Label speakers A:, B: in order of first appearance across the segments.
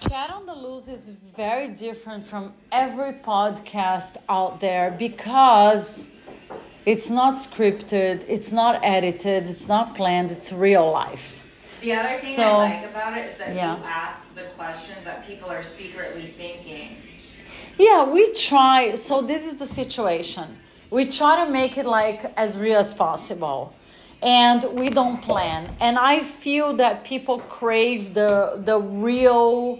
A: Cat on the Loose is very different from every podcast out there because it's not scripted, it's not edited, it's not planned, it's real life.
B: The other thing
A: So-
B: I like about it is that
A: Yeah.
B: you ask the questions that people are secretly thinking.
A: Yeah, we try. So this is the situation. We try to make it like as real as possible, and we don't plan. And I feel that people crave the the real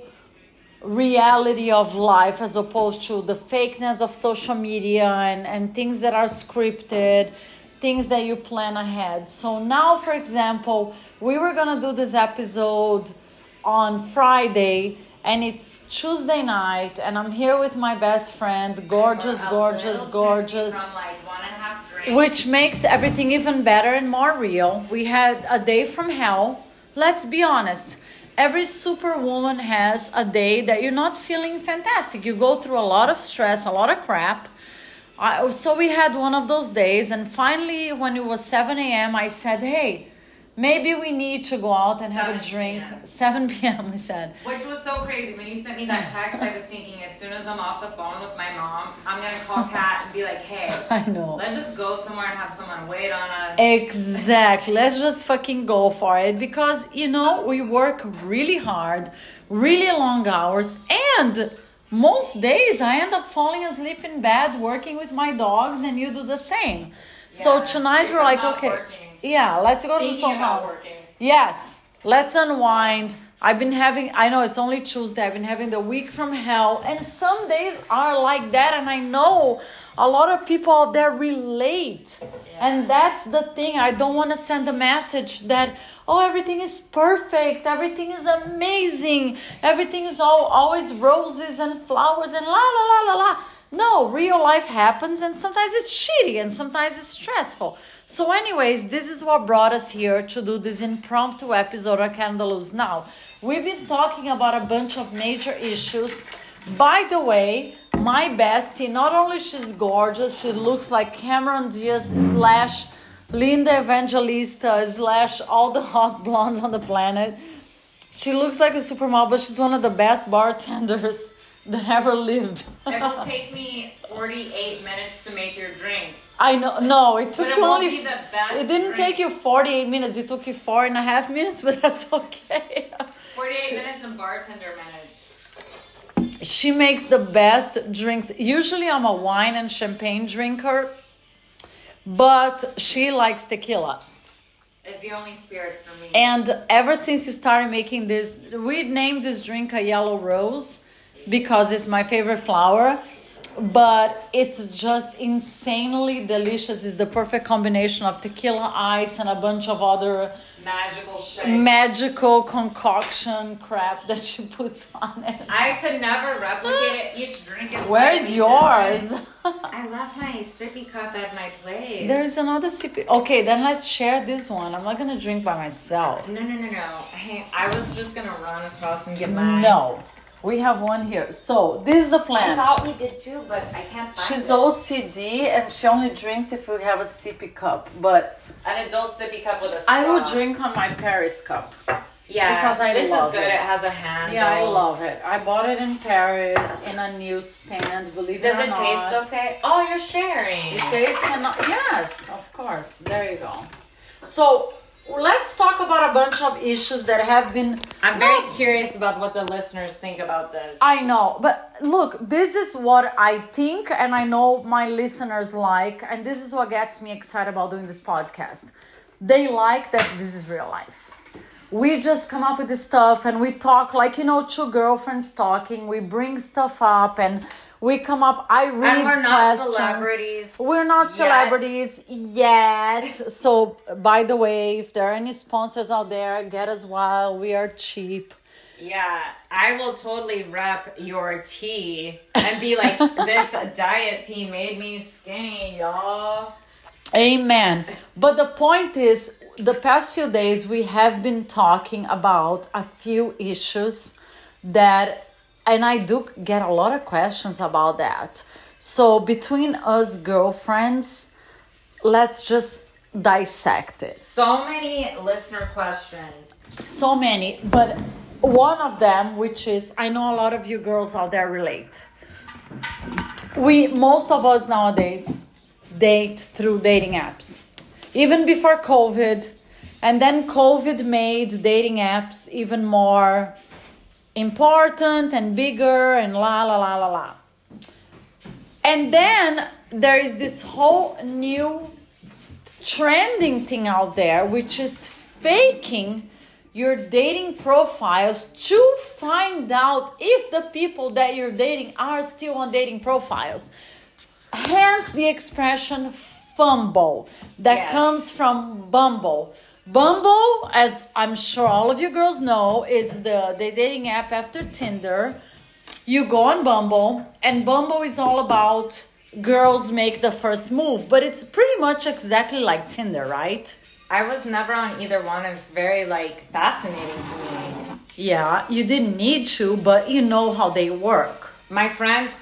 A: reality of life as opposed to the fakeness of social media and, and things that are scripted, things that you plan ahead. So now, for example, we were gonna do this episode on Friday and it's Tuesday night and I'm here with my best friend, gorgeous, gorgeous, gorgeous.
B: Like one and a half drinks.
A: Which makes everything even better and more real. We had a day from hell. Let's be honest. Every superwoman has a day that you're not feeling fantastic. You go through a lot of stress, a lot of crap. I, so we had one of those days, and finally, when it was 7 a.m., I said, Hey, maybe we need to go out and have a drink.
B: p.m..
A: 7 p.m., we said.
B: Which was so crazy. When you sent me that text, I was thinking as soon as I'm off the phone with my mom, I'm gonna call Kat and be like, hey,
A: I know.
B: let's just go somewhere and have someone wait on us.
A: Exactly. Let's just fucking go for it because you know we work really hard, really long hours, and most days I end up falling asleep in bed working with my dogs, and you do the same. so tonight we're like, okay,
B: working.
A: Yeah, let's go to the
B: Thinking
A: song house.
B: working.
A: Yes, let's unwind. I've been having, I know it's only Tuesday, I've been having the week from hell, and some days are like that, and I know a lot of people out there relate. And that's the thing, I don't want to send a message that, oh, everything is perfect, everything is amazing, everything is all, always roses and flowers and la la la la la. No, real life happens, and sometimes it's shitty, and sometimes it's stressful. So, anyways, this is what brought us here to do this impromptu episode of Candles. Now, we've been talking about a bunch of major issues. By the way, my bestie, not only she's gorgeous, she looks like Cameron Diaz slash Linda Evangelista slash all the hot blondes on the planet. She looks like a supermodel, but she's one of the best bartenders that ever lived.
B: It will take me 48 minutes to make your drink.
A: I know. No, it took
B: But
A: you
B: won't
A: only.
B: be the best
A: it didn't
B: drink.
A: take you 48 minutes. It took you four and a half minutes, but that's okay.
B: 48
A: She-
B: minutes and bartender minutes.
A: She makes the best drinks. Usually, I'm a wine and champagne drinker, but she likes tequila.
B: It's the only spirit for me.
A: And ever since you started making this, we named this drink a yellow rose because it's my favorite flower. But it's just insanely delicious. It's the perfect combination of tequila ice and a bunch of other
B: Magical
A: magical concoction crap that she puts on it.
B: I could never replicate it. Each drink is.
A: Where's yours?
B: different. I left my sippy cup at my place.
A: There's another sippy. Okay, then let's share this one. I'm not gonna drink by myself.
B: No, no, no, no. Hey, I was just gonna run across and get mine.
A: No, we have one here. So this is the plan.
B: I thought we did too, but I can't find
A: She's
B: it.
A: OCD and she only drinks if we have a sippy cup. But
B: An adult sippy cup with a straw.
A: I will drink on my Paris cup.
B: Yeah,
A: because I
B: this
A: love
B: is good.
A: it.
B: It. has a handle.
A: Yeah, I love it. I bought it in Paris in a newsstand. Believe
B: Does
A: it or
B: it
A: not.
B: taste okay? Oh, you're sharing.
A: It tastes cannot. Yes, of course. There you go. So let's talk about a bunch of issues that have been.
B: I'm very curious about what the listeners think about this.
A: I know, but look, this is what I think, and I know my listeners like, and this is what gets me excited about doing this podcast. They like that this is real life. We just come up with this stuff and we talk like, you know, two girlfriends talking. We bring stuff up and we come up. I read
B: we're not
A: questions.
B: celebrities
A: We're not
B: yet.
A: celebrities yet. so, by the way, if there are any sponsors out there, get us while we are cheap.
B: Yeah, I will totally rep your tea and be like, this diet tea made me skinny, y'all.
A: Amen. But the point is, the past few days we have been talking about a few issues that, and I do get a lot of questions about that. So, between us girlfriends, let's just dissect it.
B: So many listener questions.
A: So many, but one of them, which is I know a lot of you girls out there relate. We most of us nowadays date through dating apps. Even before COVID, and then COVID made dating apps even more important and bigger and la la la la la. And then there is this whole new trending thing out there, which is faking your dating profiles to find out if the people that you're dating are still on dating profiles. Hence the expression fumble that
B: Yes.
A: comes from Bumble. Bumble, as I'm sure all of you girls know, is the, the dating app after Tinder. You go on Bumble, and Bumble is all about girls make the first move, but it's pretty much exactly like Tinder, right?
B: I was never on either one. It's very like fascinating to me.
A: Yeah, you didn't need to, but you know how they work.
B: My friends,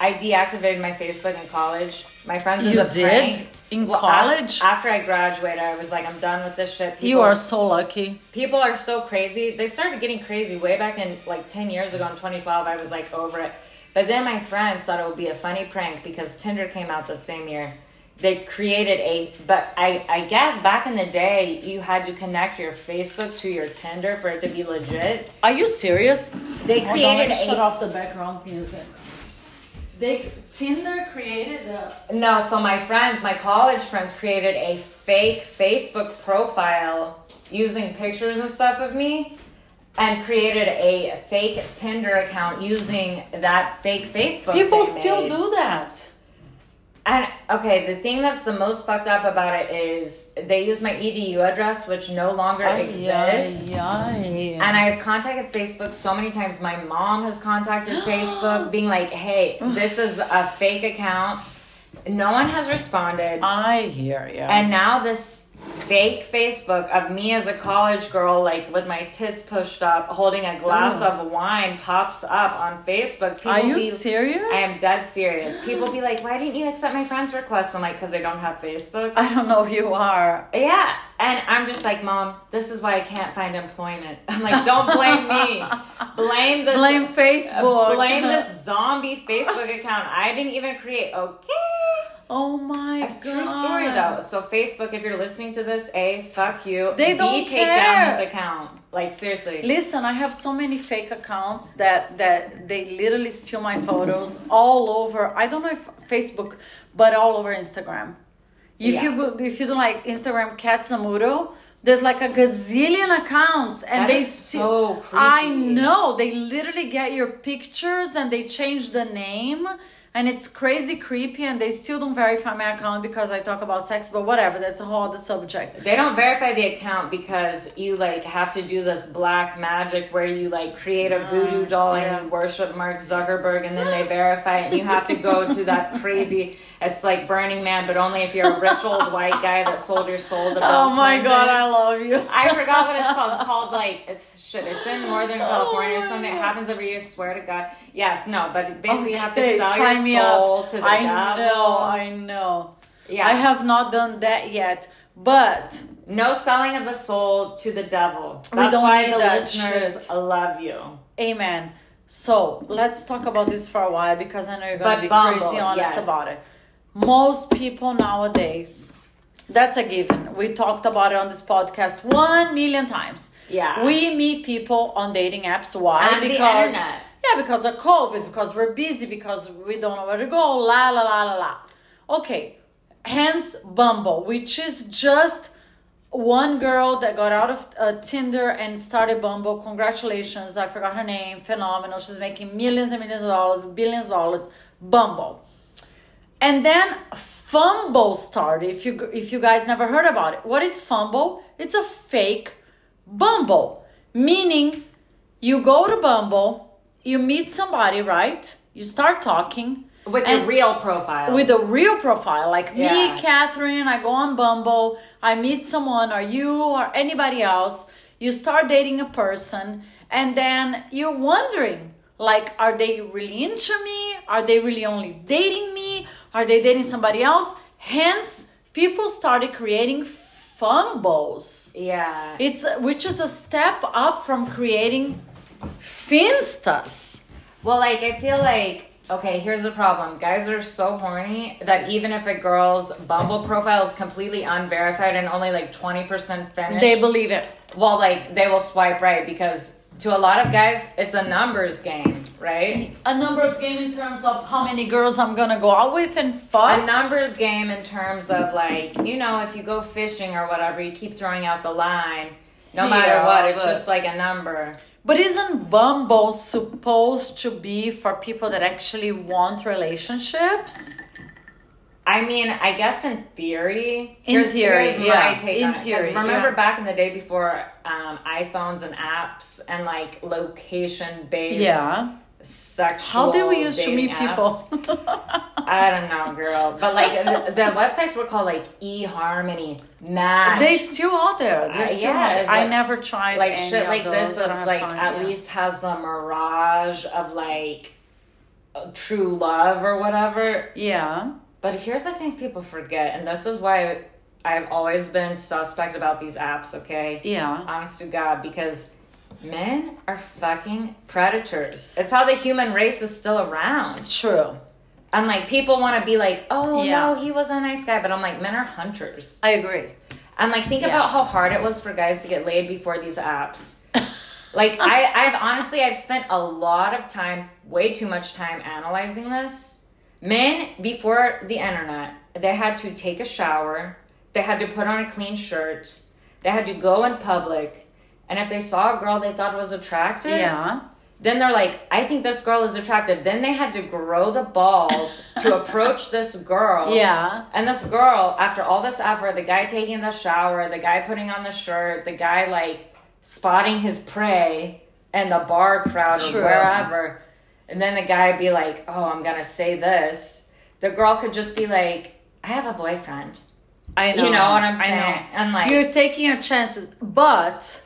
B: I deactivated my Facebook in college. My friends
A: You did?
B: prank.
A: In
B: Well, af-
A: college?
B: after I graduated, I was like, I'm done with this shit. People,
A: You are so lucky.
B: people are so crazy. They started getting crazy way back in like 10 years ago in 2012. I was like over it. But then my friends thought it would be a funny prank because Tinder came out the same year. They created a, but I, I guess back in the day, you had to connect your Facebook to your Tinder for it to be legit.
A: Are you serious?
B: They
A: Hold on,
B: created
A: let me shut
B: a
A: off the background music. They Tinder created a
B: No, so my friends, my college friends created a fake Facebook profile using pictures and stuff of me and created a fake Tinder account using that fake Facebook.
A: people still
B: made.
A: do that.
B: And okay, the thing that's the most fucked up about it is they use my edu address, which no longer exists. And I have contacted Facebook so many times. My mom has contacted Facebook, being like, "Hey, this is a fake account." No one has responded.
A: I hear you.
B: And now this fake Facebook of me as a college girl, like with my tits pushed up, holding a glass
A: Ooh.
B: of wine, pops up on Facebook. People
A: are you
B: be,
A: serious?
B: I am dead serious. People be like, "Why didn't you accept my friend's request?" I'm like, "Cause I don't have Facebook."
A: I don't know who you are.
B: Yeah, and I'm just like, Mom, this is why I can't find employment. I'm like, don't blame me. Blame this.
A: Blame Facebook.
B: Blame this zombie Facebook account I didn't even create. Okay.
A: Oh my
B: It's
A: god.
B: true story though. So Facebook, if you're listening to this, a fuck you.
A: They
B: B,
A: don't
B: take down this account. Like seriously.
A: Listen, I have so many fake accounts that that they literally steal my photos all over. I don't know if Facebook, but all over Instagram. If
B: Yeah.
A: you go, if you do like Instagram Kat Zammuto, there's like a gazillion accounts, and
B: That
A: they steal.
B: so.
A: I know they literally get your pictures and they change the name. And it's crazy creepy, and they still don't verify my account because I talk about sex, but whatever, that's a whole other subject.
B: They don't verify the account because you like have to do this black magic where you like create a ah, voodoo doll
A: yeah.
B: and you worship Mark Zuckerberg and then they verify it and you have to go to that crazy it's like Burning Man but only if you're a rich old white guy that sold your soul to Bill
A: Oh my
B: Clinton.
A: god, I love you.
B: I forgot what it's called. It's called like it's shit. It's in Northern oh California or something. It happens every year. Swear to God. Yes, no, but basically you have to sell
A: sign
B: your soul
A: up.
B: to the
A: I
B: devil.
A: know, I know.
B: yeah,
A: I have not done that yet, but
B: no selling of the soul to the devil. That's why the listeners
A: shit.
B: love you.
A: amen. So let's talk about this for a while because I know you're gonna
B: But
A: be
B: Bumble,
A: crazy honest
B: yes.
A: about it. Most people nowadays, that's a given. We talked about it on this podcast one million times.
B: Yeah.
A: We meet people on dating apps. Why?
B: The
A: because. Yeah, because of COVID, because we're busy, because we don't know where to go. La la la la la. Okay, hence Bumble, which is just one girl that got out of uh, Tinder and started Bumble. Congratulations, I forgot her name. Phenomenal. She's making millions and millions of dollars, billions of dollars. Bumble. And then Fumble started. If you if you guys never heard about it, what is Fumble? It's a fake Bumble, meaning you go to Bumble, you meet somebody, right? You start talking
B: With
A: a
B: real profile.
A: with a real profile like
B: Yeah.
A: me catherine i go on bumble i meet someone or you or anybody else you start dating a person and then you're wondering like are they really into me are they really only dating me are they dating somebody else hence people started creating fumbles.
B: Yeah.
A: It's which is a step up from creating finstas.
B: Well, like I feel like okay, here's the problem. Guys are so horny that even if a girl's Bumble profile is completely unverified and only like 20% finished,
A: They believe it.
B: well, like they will swipe right because to a lot of guys, it's a numbers game, right?
A: A numbers game in terms of how many girls I'm gonna go out with and fuck.
B: A numbers game in terms of like, you know, if you go fishing or whatever, you keep throwing out the line. No matter
A: Yeah,
B: what, it's just like a number.
A: But isn't Bumble supposed to be for people that actually want relationships?
B: I mean, I guess in theory.
A: In
B: here's,
A: theory,
B: here's
A: yeah,
B: my take
A: in
B: on it. 'Cause
A: theory,
B: remember
A: yeah.
B: back in the day before um, iPhones and apps and like location based
A: Yeah.
B: Sexual.
A: How did we used to meet people?
B: I don't know, girl. But like the, the websites were called like eHarmony, Match.
A: they still out there. They're
B: Uh,
A: still
B: yeah,
A: out there. I
B: like-
A: never tried
B: like shit like this. It's like
A: time,
B: at
A: yeah.
B: least has the mirage of like uh, true love or whatever.
A: Yeah.
B: But here's the thing people forget, and this is why I've always been suspect about these apps, okay?
A: Yeah.
B: Honest to God, because men are fucking predators. It's how the human race is still around.
A: True.
B: And like people want to be like, oh
A: Yeah.
B: no, he was a nice guy, but I'm like, men are hunters.
A: I agree.
B: And like think
A: Yeah.
B: about how hard it was for guys to get laid before these apps. like I, I've honestly I've spent a lot of time, way too much time analyzing this. Men before the internet, they had to take a shower, they had to put on a clean shirt, they had to go in public, and if they saw a girl they thought was attractive,
A: Yeah.
B: then they're like, I think this girl is attractive. Then they had to grow the balls to approach this girl.
A: Yeah.
B: And this girl, after all this effort, the guy taking the shower, the guy putting on the shirt, the guy like spotting his prey in the bar crowd or wherever, and then the guy be like, Oh, I'm gonna say this. The girl could just be like, I have a boyfriend.
A: I know.
B: You know what I'm
A: I
B: saying?
A: know.
B: And like
A: You're taking your chances, but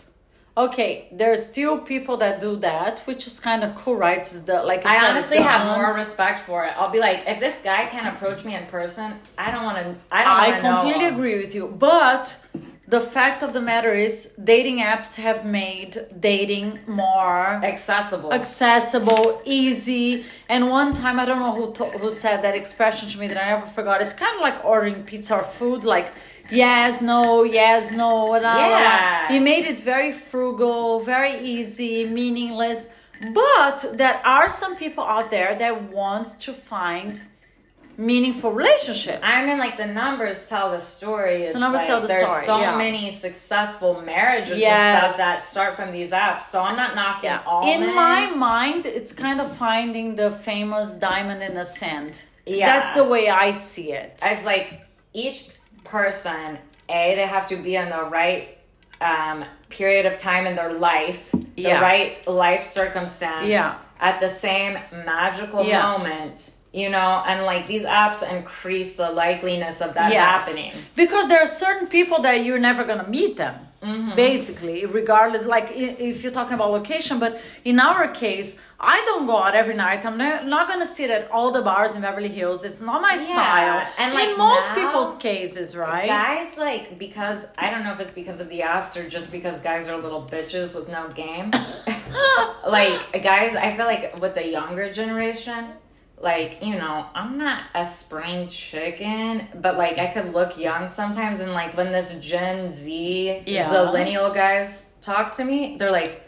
A: okay, there's still people that do that, which is kind of cool, right? It's the like
B: I honestly have
A: hunt.
B: more respect for it. I'll be like, if this guy can't approach me in person, I don't want to. I don't.
A: I
B: wanna know
A: completely agree with you, but the fact of the matter is, dating apps have made dating more
B: Accessible.
A: accessible, easy. And one time, I don't know who to- who said that expression to me that I never forgot. It's kind of like ordering pizza or food, like yes, no, yes, no, and la, la, la.
B: Yeah.
A: He made it very frugal, very easy, meaningless. But there are some people out there that want to find meaningful relationships.
B: I mean, like the numbers tell the story. It's
A: numbers
B: like,
A: tell the
B: there's
A: story,
B: so
A: yeah.
B: many successful marriages
A: Yes.
B: and stuff that start from these apps. So I'm not knocking
A: yeah.
B: all
A: In
B: men.
A: my mind, it's kind of finding the famous diamond in the sand.
B: Yeah.
A: That's the way I see it.
B: As like each person, a they have to be in the right um, period of time in their life, the
A: Yeah.
B: right life circumstance,
A: Yeah.
B: at the same magical
A: Yeah.
B: moment. You know, and like these apps increase the likeliness of that
A: Yes.
B: happening.
A: Because there are certain people that you're never gonna meet them.
B: Mm-hmm.
A: Basically, regardless, like if you're talking about location, but in our case, I don't go out every night. I'm not, not gonna sit at all the bars in Beverly Hills. It's not my style.
B: and, like,
A: in most
B: now-
A: people's cases, right?
B: Guys like because I don't know if it's because of the apps or just because guys are little bitches with no game. like guys, I feel like with the younger generation, like you know, I'm not a spring chicken, but like I could look young sometimes, and like when this Gen Z
A: Yeah.
B: millennial guys talk to me, they're like.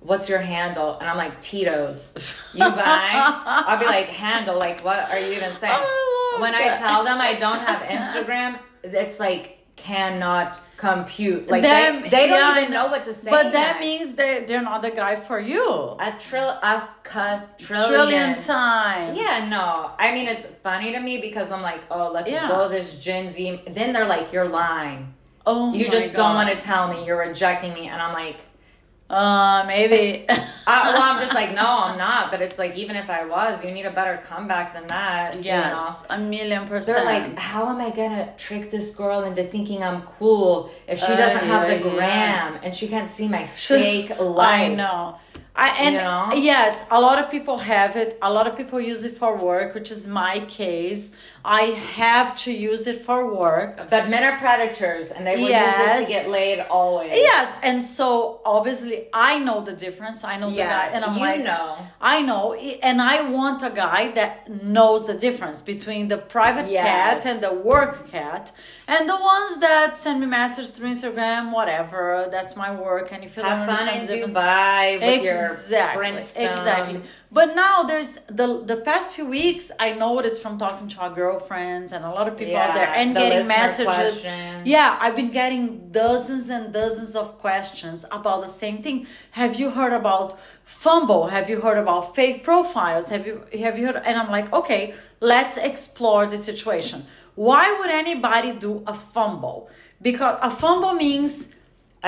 B: What's your handle? And I'm like Tito's. You buy? I'll be like handle. Like what are you even saying?
A: I love
B: when I tell them I don't have Instagram, it's like cannot compute. Like
A: Them-
B: they, they don't even know what to say.
A: But that
B: next.
A: means they they're not the guy for you.
B: a trill a quadrillion.
A: Trillion times.
B: Yeah, no. I mean, it's funny to me because I'm like, oh, let's
A: Yeah.
B: go this Gen Z. Then they're like, you're lying.
A: Oh,
B: You just don't want to tell me. You're rejecting me, and I'm like,
A: Uh, maybe.
B: I, well, I'm just like, no, I'm not. But it's like, even if I was, you need a better comeback than that. you know?
A: yes, a million percent.
B: They're like, how am I gonna trick this girl into thinking I'm cool if she doesn't
A: Ay,
B: have the gram and she can't see my fake life?
A: I know. I, and
B: You know?
A: yes, a lot of people have it. A lot of people use it for work, which is my case. I have to use it for work.
B: But men are predators, and they will use it to get laid always.
A: Yes, and so obviously I know the difference. I know the guy, and I'm
B: you
A: like,
B: know.
A: I know, and I want a guy that knows the difference between the private
B: Yes.
A: cat and the work cat, and the ones that send me messages through Instagram, whatever. That's my work, and if you
B: Have fun in Dubai with your
A: exactly
B: Princeton.
A: exactly but now there's the the past few weeks i noticed from talking to our girlfriends and a lot of people out there and
B: the
A: getting messages.
B: questions.
A: yeah i've been getting dozens and dozens of questions about the same thing. Have you heard about fumble? Have you heard about fake profiles? Have you have you heard and i'm like okay let's explore the situation. Why would anybody do a fumble? Because a fumble means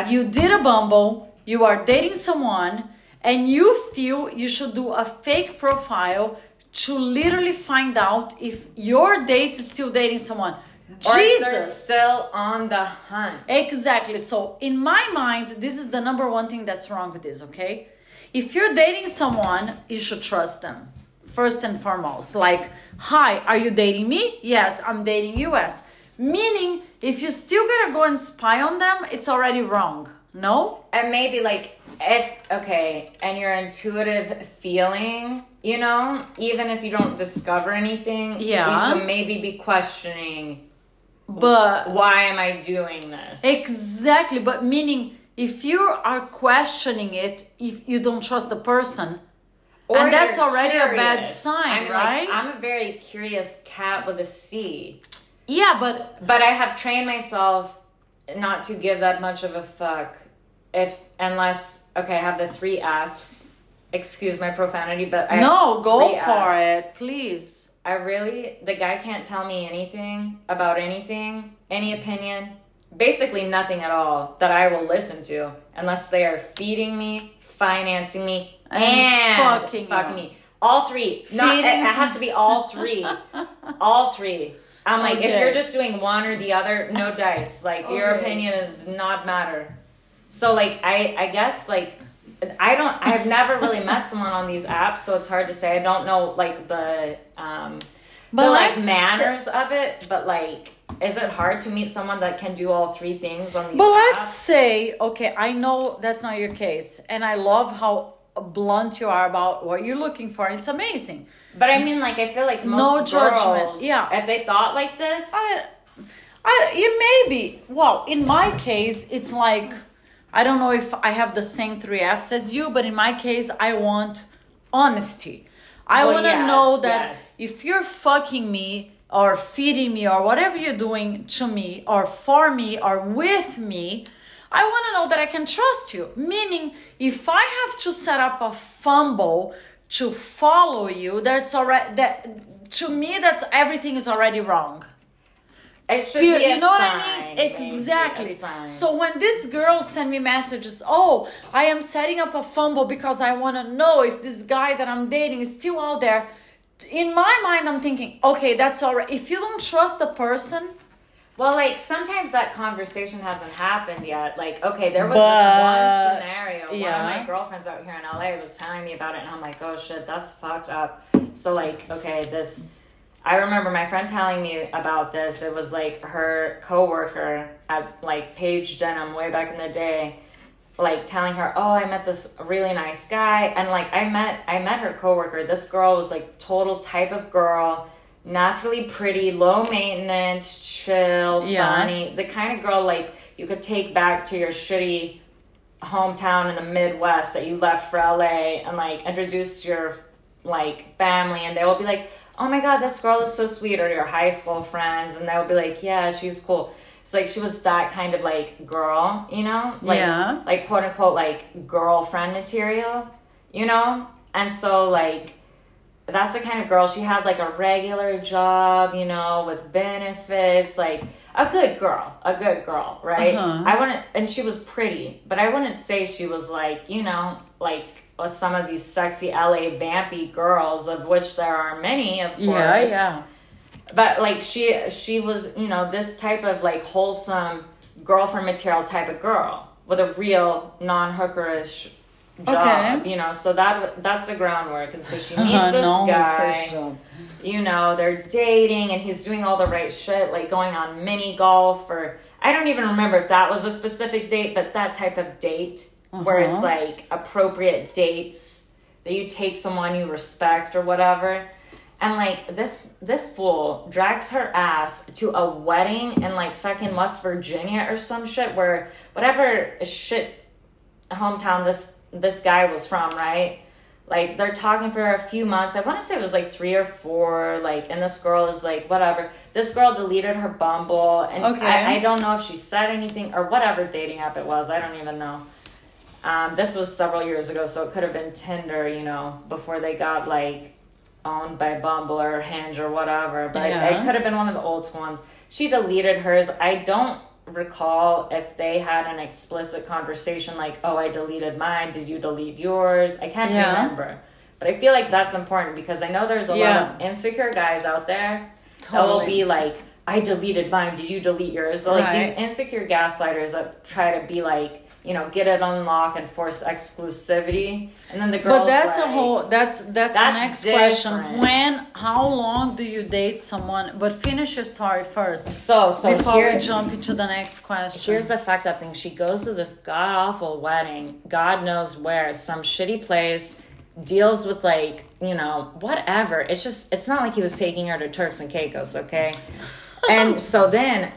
A: you did a bumble, you are dating someone, and you feel you should do a fake profile to literally find out if your date is still dating someone.
B: Or
A: Jesus.
B: still on the hunt.
A: Exactly. So, in my mind, this is the number one thing that's wrong with this, okay? If you're dating someone, you should trust them first and foremost. Like, hi, are you dating me? Yes, I'm dating you. Yes. Meaning, if you still gotta go and spy on them, it's already wrong. No?
B: And maybe like if okay, and your intuitive feeling, you know, even if you don't discover anything,
A: Yeah.
B: you should maybe be questioning
A: But
B: why am I doing this?
A: exactly, but meaning if you are questioning it, if you don't trust the person,
B: Or
A: and that's already a bad sign,
B: I mean,
A: right?
B: Like, I'm a very curious cat with a C.
A: yeah, but
B: But I have trained myself not to give that much of a fuck if unless okay, I have the three F's. Excuse my profanity, but I
A: no, go for
B: Fs.
A: it, please.
B: I really the guy can't tell me anything about anything, any opinion, basically nothing at all that I will listen to unless they are feeding me, financing me,
A: And
B: and,
A: fucking
B: fucking, me. All three. Not, it, it has to be all three. all three. I'm like, if you're just doing one or the other, no dice. Like your opinion is does not matter. So like I I guess like I don't I've never really met someone on these apps, so it's hard to say. I don't know like the um
A: But
B: the like manners of it, but like is it hard to meet someone that can do all three things on these
A: But
B: apps?
A: let's say, okay, I know that's not your case, and I love how blunt you are about what you're looking for. It's amazing.
B: But I mean like I feel like most
A: No judgment,
B: girls,
A: yeah.
B: if they thought like this
A: I, I, it may be. Well, in my case, it's like I don't know if I have the same three F's as you, but in my case, I want honesty. I
B: Well,
A: want to
B: yes,
A: know that
B: yes.
A: if you're fucking me or feeding me or whatever you're doing to me or for me or with me, I want to know that I can trust you. Meaning, if I have to set up a fumble to follow you, that's already that to me that's everything is already wrong.
B: It should
A: Fear- you know what I mean? Exactly. So when this girl send me messages, oh, I am setting up a fumble because I want to know if this guy that I'm dating is still out there. In my mind, I'm thinking, okay, that's all right. If you don't trust the person,
B: Well, like sometimes that conversation hasn't happened yet. Like, okay, there was
A: But-
B: this one scenario. One
A: yeah.
B: of my girlfriends out here in LA was telling me about it, and I'm like, oh shit, that's fucked up. So, like, okay, this. I remember my friend telling me about this. It was like her coworker at like Paige Denim way back in the day, like telling her, "Oh, I met this really nice guy," and like I met I met her coworker. This girl was like total type of girl, naturally pretty, low maintenance, chill,
A: Yeah.
B: funny, the kind of girl like you could take back to your shitty hometown in the Midwest that you left for LA and like introduce your like family and they will be like, Oh my god, this girl is so sweet or your high school friends and they will be like, Yeah, she's cool. It's like she was that kind of like girl, you know? Like
A: Yeah.
B: like quote unquote like girlfriend material, you know? And so like that's the kind of girl she had like a regular job, you know, with benefits, like a good girl, a good girl, right?
A: Uh-huh.
B: I wouldn't, and she was pretty, but I wouldn't say she was like, you know, like some of these sexy LA vampy girls, of which there are many, of course.
A: yeah, yeah.
B: But like she, she was, you know, this type of like wholesome girlfriend material type of girl with a real non-hookerish job, okay. you know. So that that's the groundwork, and so she meets this no, guy. You know, they're dating, and he's doing all the right shit, like going on mini golf, or I don't even remember if that was a specific date, but that type of date uh-huh. where it's uh-huh. like appropriate dates that you take someone you respect or whatever. And like this this fool drags her ass to a wedding in like fucking West Virginia or some shit where whatever shit hometown this this guy was from, right? Like they're talking for a few months. I want to say it was like three or four. Like, and this girl is like, whatever. This girl deleted her Bumble, and okay. I, I don't know if she said anything or whatever dating app it was. I don't even know. Um, this was several years ago, so it could have been Tinder, you know, before they got like owned by Bumble or Hinge or whatever. But yeah. it could have been one of the old school ones. She deleted hers. I don't recall if they had an explicit conversation like, "Oh, I deleted mine. Did you delete yours?" I can't yeah. remember. But I feel like that's important because I know there's a yeah. lot of insecure guys out there totally. that will be like, "I deleted mine. Did you delete yours?" So like right. these insecure gaslighters that try to be like you know, get it unlocked and force exclusivity. And then the girl.
A: But that's like, a whole. That's that's, that's the next different. question. When? How long do you date someone? But finish your story first.
B: So so
A: before here, we jump into the next question.
B: Here's the fucked up thing. She goes to this god awful wedding, God knows where, some shitty place. Deals with like you know whatever. It's just it's not like he was taking her to Turks and Caicos, okay? and so then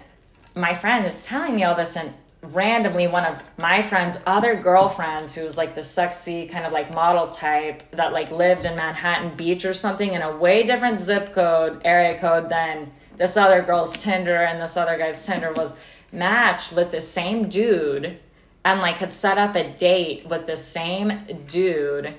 B: my friend is telling me all this and randomly one of my friend's other girlfriends who was like the sexy kind of like model type that like lived in Manhattan Beach or something in a way different zip code area code than this other girl's Tinder and this other guy's Tinder was matched with the same dude and like had set up a date with the same dude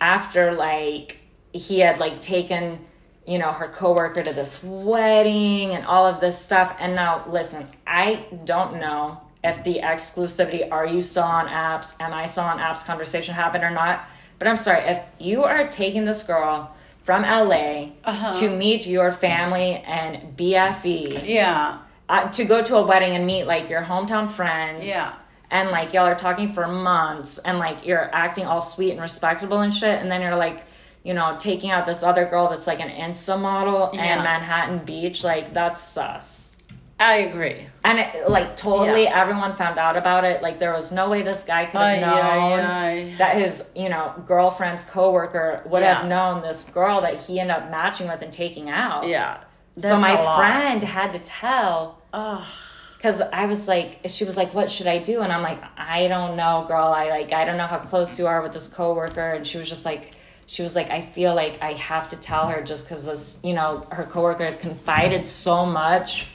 B: after like he had like taken you know her coworker to this wedding and all of this stuff. And now listen i don't know if the exclusivity are you still on apps? Am i still on apps conversation happened or not? But i'm sorry if you are taking this girl from la uh-huh. to meet your family and bfe
A: yeah.
B: Uh, to go to a wedding and meet like your hometown friends.
A: Yeah.
B: And like y'all are talking for months and like you're acting all sweet and respectable and shit. And then you're like you know taking out this other girl that's like an insta model yeah. and manhattan beach. Like that's sus
A: I agree.
B: And it, like totally yeah. everyone found out about it. Like there was no way this guy could have known that his, you know, girlfriend's coworker would yeah. have known this girl that he ended up matching with and taking out.
A: Yeah.
B: so my friend had to tell Ugh. because I was like, she was like, "What should I do?" And I'm like, "I don't know, girl. I like, I don't know how close you are with this coworker." And she was just like, she was like, "I feel like I have to tell her just because this, you know, her coworker had confided so much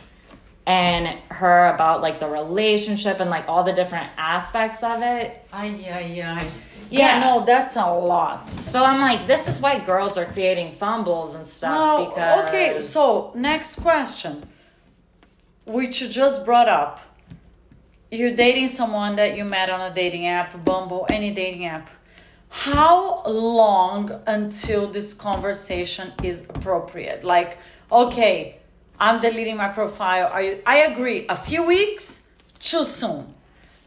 B: and her about like the relationship and like all the different aspects of it.
A: Ay, ay, ay. Yeah, yeah, no, that's a lot.
B: So I'm like, this is why girls are creating fumbles and stuff. No, because...
A: okay. So next question, which you just brought up, you're dating someone that you met on a dating app, Bumble, any dating app. How long until this conversation is appropriate? Like, okay, I'm deleting my profile. I I agree. A few weeks, too soon.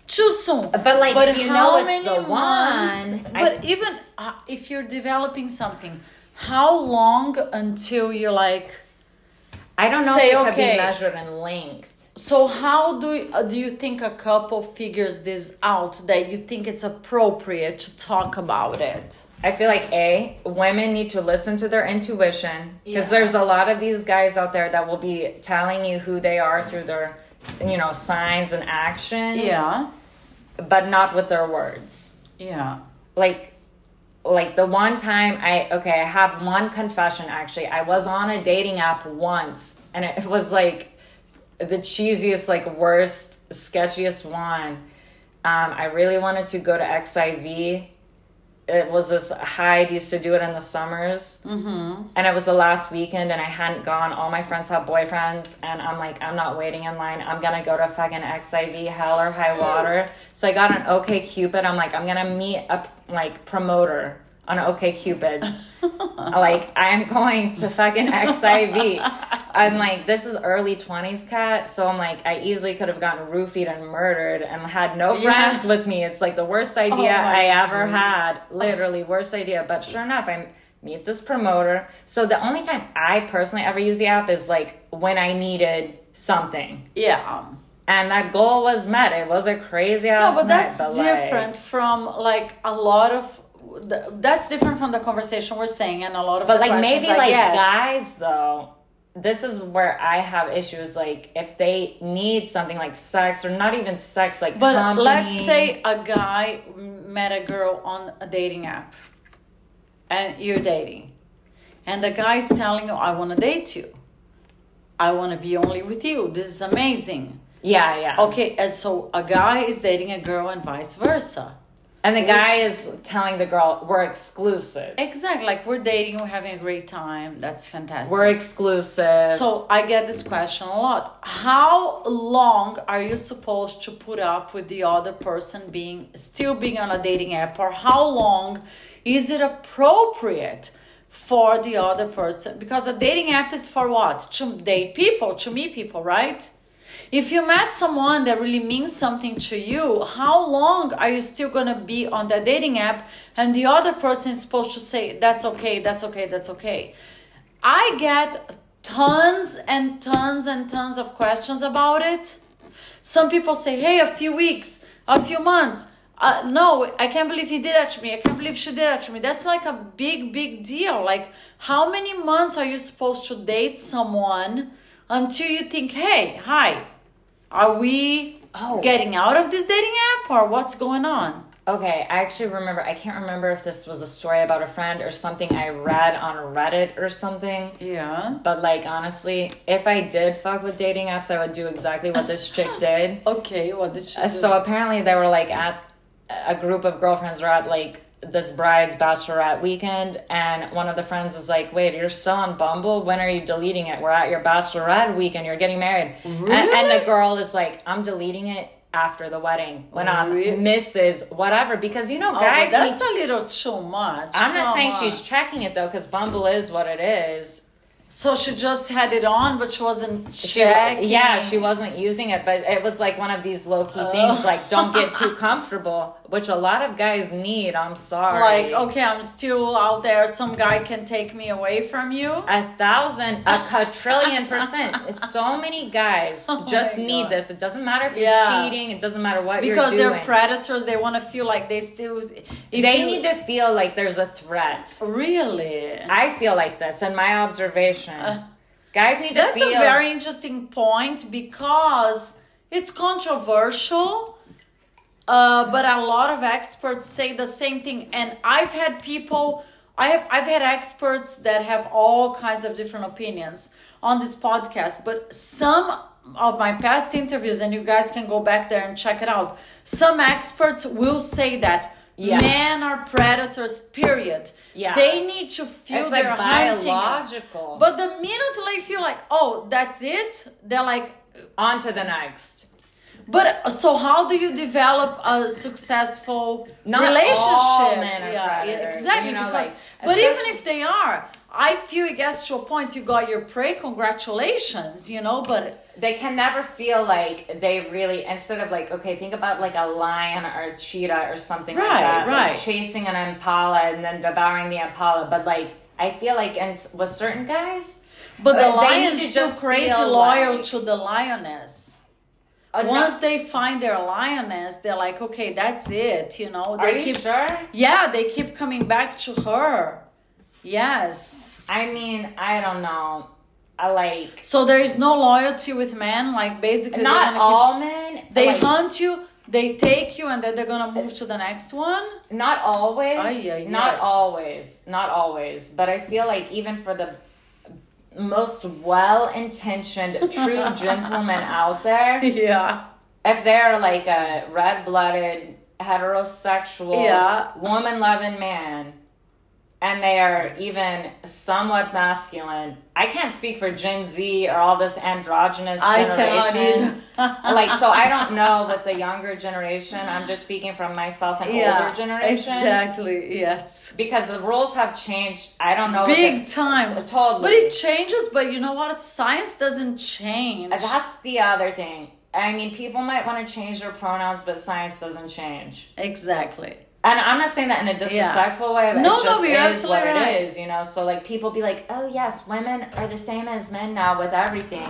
A: Too soon.
B: But like, but you how know many the months, one.
A: But I, even uh, if you're developing something, how long until you're like?
B: I don't know say, if it okay, be measured in length.
A: So how do uh, do you think a couple figures this out that you think it's appropriate to talk about it?
B: I feel like a women need to listen to their intuition because yeah. there's a lot of these guys out there that will be telling you who they are through their you know signs and actions.
A: Yeah.
B: But not with their words.
A: Yeah.
B: Like like the one time I okay, I have one confession actually. I was on a dating app once and it was like the cheesiest, like worst, sketchiest one. Um, I really wanted to go to XIV it was this Hyde used to do it in the summers,
A: mm-hmm.
B: and it was the last weekend, and I hadn't gone. All my friends have boyfriends, and I'm like, I'm not waiting in line. I'm gonna go to fucking XIV, hell or high water. So I got an OK Cupid. I'm like, I'm gonna meet a like promoter on OK Cupid. like I'm going to fucking XIV. I'm like, this is early 20s cat. So I'm like, I easily could have gotten roofied and murdered and had no friends yeah. with me. It's like the worst oh idea oh I ever had. Literally, worst idea. But sure enough, I meet this promoter. So the only time I personally ever use the app is like when I needed something.
A: Yeah.
B: And that goal was met. It was a crazy ass.
A: No, but that's night, but different like, from like a lot of that's different from the conversation we're saying and a lot of but like maybe like
B: guys though this is where I have issues. Like if they need something like sex or not even sex, like
A: but company. let's say a guy met a girl on a dating app, and you're dating, and the guy's telling you, "I want to date you. I want to be only with you. This is amazing."
B: Yeah, yeah.
A: Okay, and so a guy is dating a girl and vice versa
B: and the Which, guy is telling the girl, we're exclusive.
A: Exactly. Like, we're dating, we're having a great time. That's fantastic.
B: We're exclusive.
A: So, I get this question a lot. How long are you supposed to put up with the other person being still being on a dating app? Or how long is it appropriate for the other person? Because a dating app is for what? To date people, to meet people, right? If you met someone that really means something to you, how long are you still going to be on that dating app and the other person is supposed to say, that's okay, that's okay, that's okay? I get tons and tons and tons of questions about it. Some people say, hey, a few weeks, a few months. Uh, no, I can't believe he did that to me. I can't believe she did that to me. That's like a big, big deal. Like, how many months are you supposed to date someone until you think, hey, hi, are we oh. getting out of this dating app or what's going on?
B: Okay, I actually remember. I can't remember if this was a story about a friend or something I read on Reddit or something.
A: Yeah.
B: But like honestly, if I did fuck with dating apps, I would do exactly what this chick did.
A: Okay, what did she? Uh, do?
B: So apparently, they were like at a group of girlfriends were at like this bride's bachelorette weekend and one of the friends is like wait you're still on bumble when are you deleting it we're at your bachelorette weekend you're getting married really? and, and the girl is like i'm deleting it after the wedding when I'm Mrs. Whatever because you know oh, guys.
A: Oh, that's need, a little too much.
B: I'm Come not saying on. she's checking it though because Bumble is what it is,
A: so she just had it on, but she wasn't checking.
B: She, yeah, she wasn't using it, but it was like one of these low key oh. things, like don't get too comfortable, which a lot of guys need. I'm sorry.
A: Like, okay, I'm still out there. Some guy can take me away from you.
B: A thousand, a quadrillion percent. so many guys oh just need this. It doesn't matter if yeah. you're cheating. It doesn't matter what
A: because they're predators. They want to feel like they still.
B: they you, need to feel like there's a threat.
A: Really,
B: I feel like this, in my observation uh, Guys need to feel
A: That's
B: feel...
A: a very interesting point because it's controversial. Uh, but a lot of experts say the same thing, and I've had people, I have, I've had experts that have all kinds of different opinions on this podcast. But some of my past interviews, and you guys can go back there and check it out. Some experts will say that yeah. men are predators. Period. Yeah. They need to feel it's their like biological. But the minute they feel like, oh, that's it, they're like
B: on to the next.
A: But so how do you develop a successful Not relationship? All men are yeah, exactly. You know, because, like, but even if they are, I feel it gets to a point you got your prey. Congratulations, you know, but
B: they can never feel like they really instead of like okay think about like a lion or a cheetah or something right, like that right like chasing an impala and then devouring the impala but like i feel like and with certain guys
A: but the lion is just crazy loyal like, to the lioness once they find their lioness they're like okay that's it you know
B: they
A: Are
B: keep sure
A: yeah they keep coming back to her yes
B: i mean i don't know I like.
A: So there is no loyalty with men. Like basically,
B: not all keep, men.
A: They like, hunt you. They take you, and then they're gonna move to the next one.
B: Not always. Oh, yeah, yeah. Not always. Not always. But I feel like even for the most well-intentioned, true gentlemen out there,
A: yeah,
B: if they're like a red-blooded, heterosexual, yeah. woman-loving man and they are even somewhat masculine. I can't speak for Gen Z or all this androgynous
A: I
B: generation. like, so I don't know with the younger generation. I'm just speaking from myself and older generations.
A: Exactly. Yes.
B: Because the rules have changed. I don't know.
A: Big time.
B: t- Totally.
A: But it changes. But you know what? Science doesn't change.
B: That's the other thing. I mean, people might want to change their pronouns, but science doesn't change.
A: exactly.
B: And I'm not saying that in a disrespectful way, but
A: No, no, you're absolutely
B: what
A: right.
B: it is, you know. So like people be like, "Oh yes, women are the same as men now with everything,"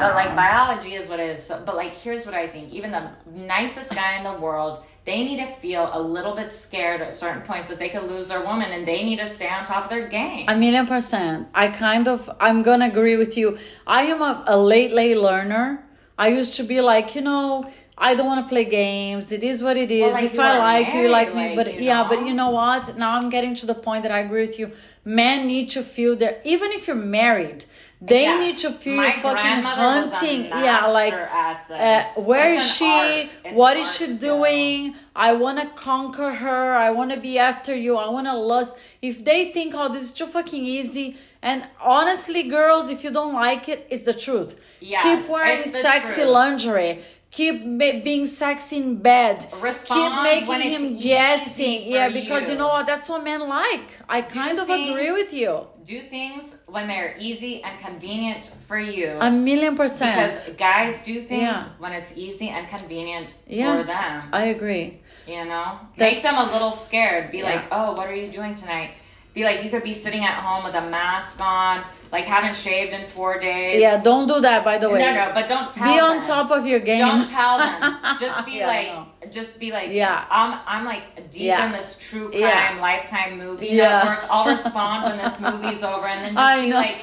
B: but like biology is what it is. So, but like, here's what I think: even the nicest guy in the world, they need to feel a little bit scared at certain points that they could lose their woman, and they need to stay on top of their game.
A: A million percent. I kind of, I'm gonna agree with you. I am a, a late, late learner. I used to be like, you know, I don't want to play games. It is what it is.
B: like,
A: if I like you, you like
B: married,
A: me.
B: like,
A: But yeah,
B: know?
A: but you know what? Now I'm getting to the point that I agree with you. Men need to feel that, even if you're married, they
B: Yes.
A: need to feel
B: My
A: fucking
B: grandmother was a
A: hunting. Yeah, like, uh, where is she? What is she doing? I want to conquer her. I want to be after you. I want to lust. If they think, oh, this is too fucking easy. And honestly, girls, if you don't like it, it's the truth.
B: Yes,
A: Keep wearing sexy
B: truth.
A: lingerie. Keep ma- being sexy in bed.
B: Respond
A: Keep making him guessing. Yeah, because you.
B: you.
A: know what? That's what men like. I kind of agree with you.
B: Do things when they're easy and convenient for you.
A: A million percent.
B: Because guys do things
A: Yeah.
B: when it's easy and convenient
A: Yeah.
B: for them.
A: I agree.
B: You know? Make
A: That's-
B: them a little scared. Be
A: Yeah.
B: like, oh, what are you doing tonight? Be like, you could be sitting at home with a mask on, like haven't shaved in four days.
A: Yeah, don't do that, by the way.
B: No, no, but don't tell
A: Be on
B: them.
A: top of your game.
B: Don't tell them. Just be
A: Yeah,
B: like,
A: know.
B: just be like,
A: Yeah.
B: I'm, I'm like deep
A: Yeah.
B: in this true crime
A: Yeah.
B: lifetime movie
A: Yeah.
B: network. I'll respond when this movie's over, and then just
A: I
B: be
A: know.
B: like,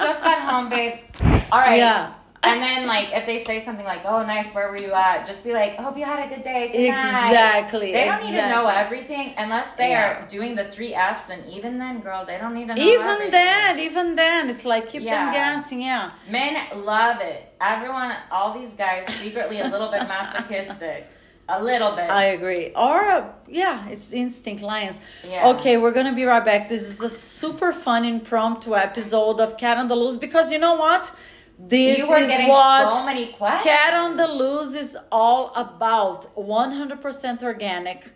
B: just got home, babe. All right.
A: Yeah.
B: And then like if they say something like, "Oh, nice, where were you at?" Just be like, "Hope you had a good day." Good night."
A: Exactly,
B: They don't need to know everything unless they
A: Yeah.
B: are doing the three Fs, and even then, girl, they don't need to know
A: Even
B: everything.
A: then, even then, it's like keep them guessing. Yeah.
B: Men love it. Everyone, all these guys, secretly a little bit masochistic. A little bit.
A: I agree. Or uh, yeah, it's instinct lions.
B: Yeah.
A: Okay, we're gonna be right back. This is a super fun impromptu episode of Cat on the Loose because you know what? This is what
B: so many.
A: Cat on the Loose is all about. 100% organic,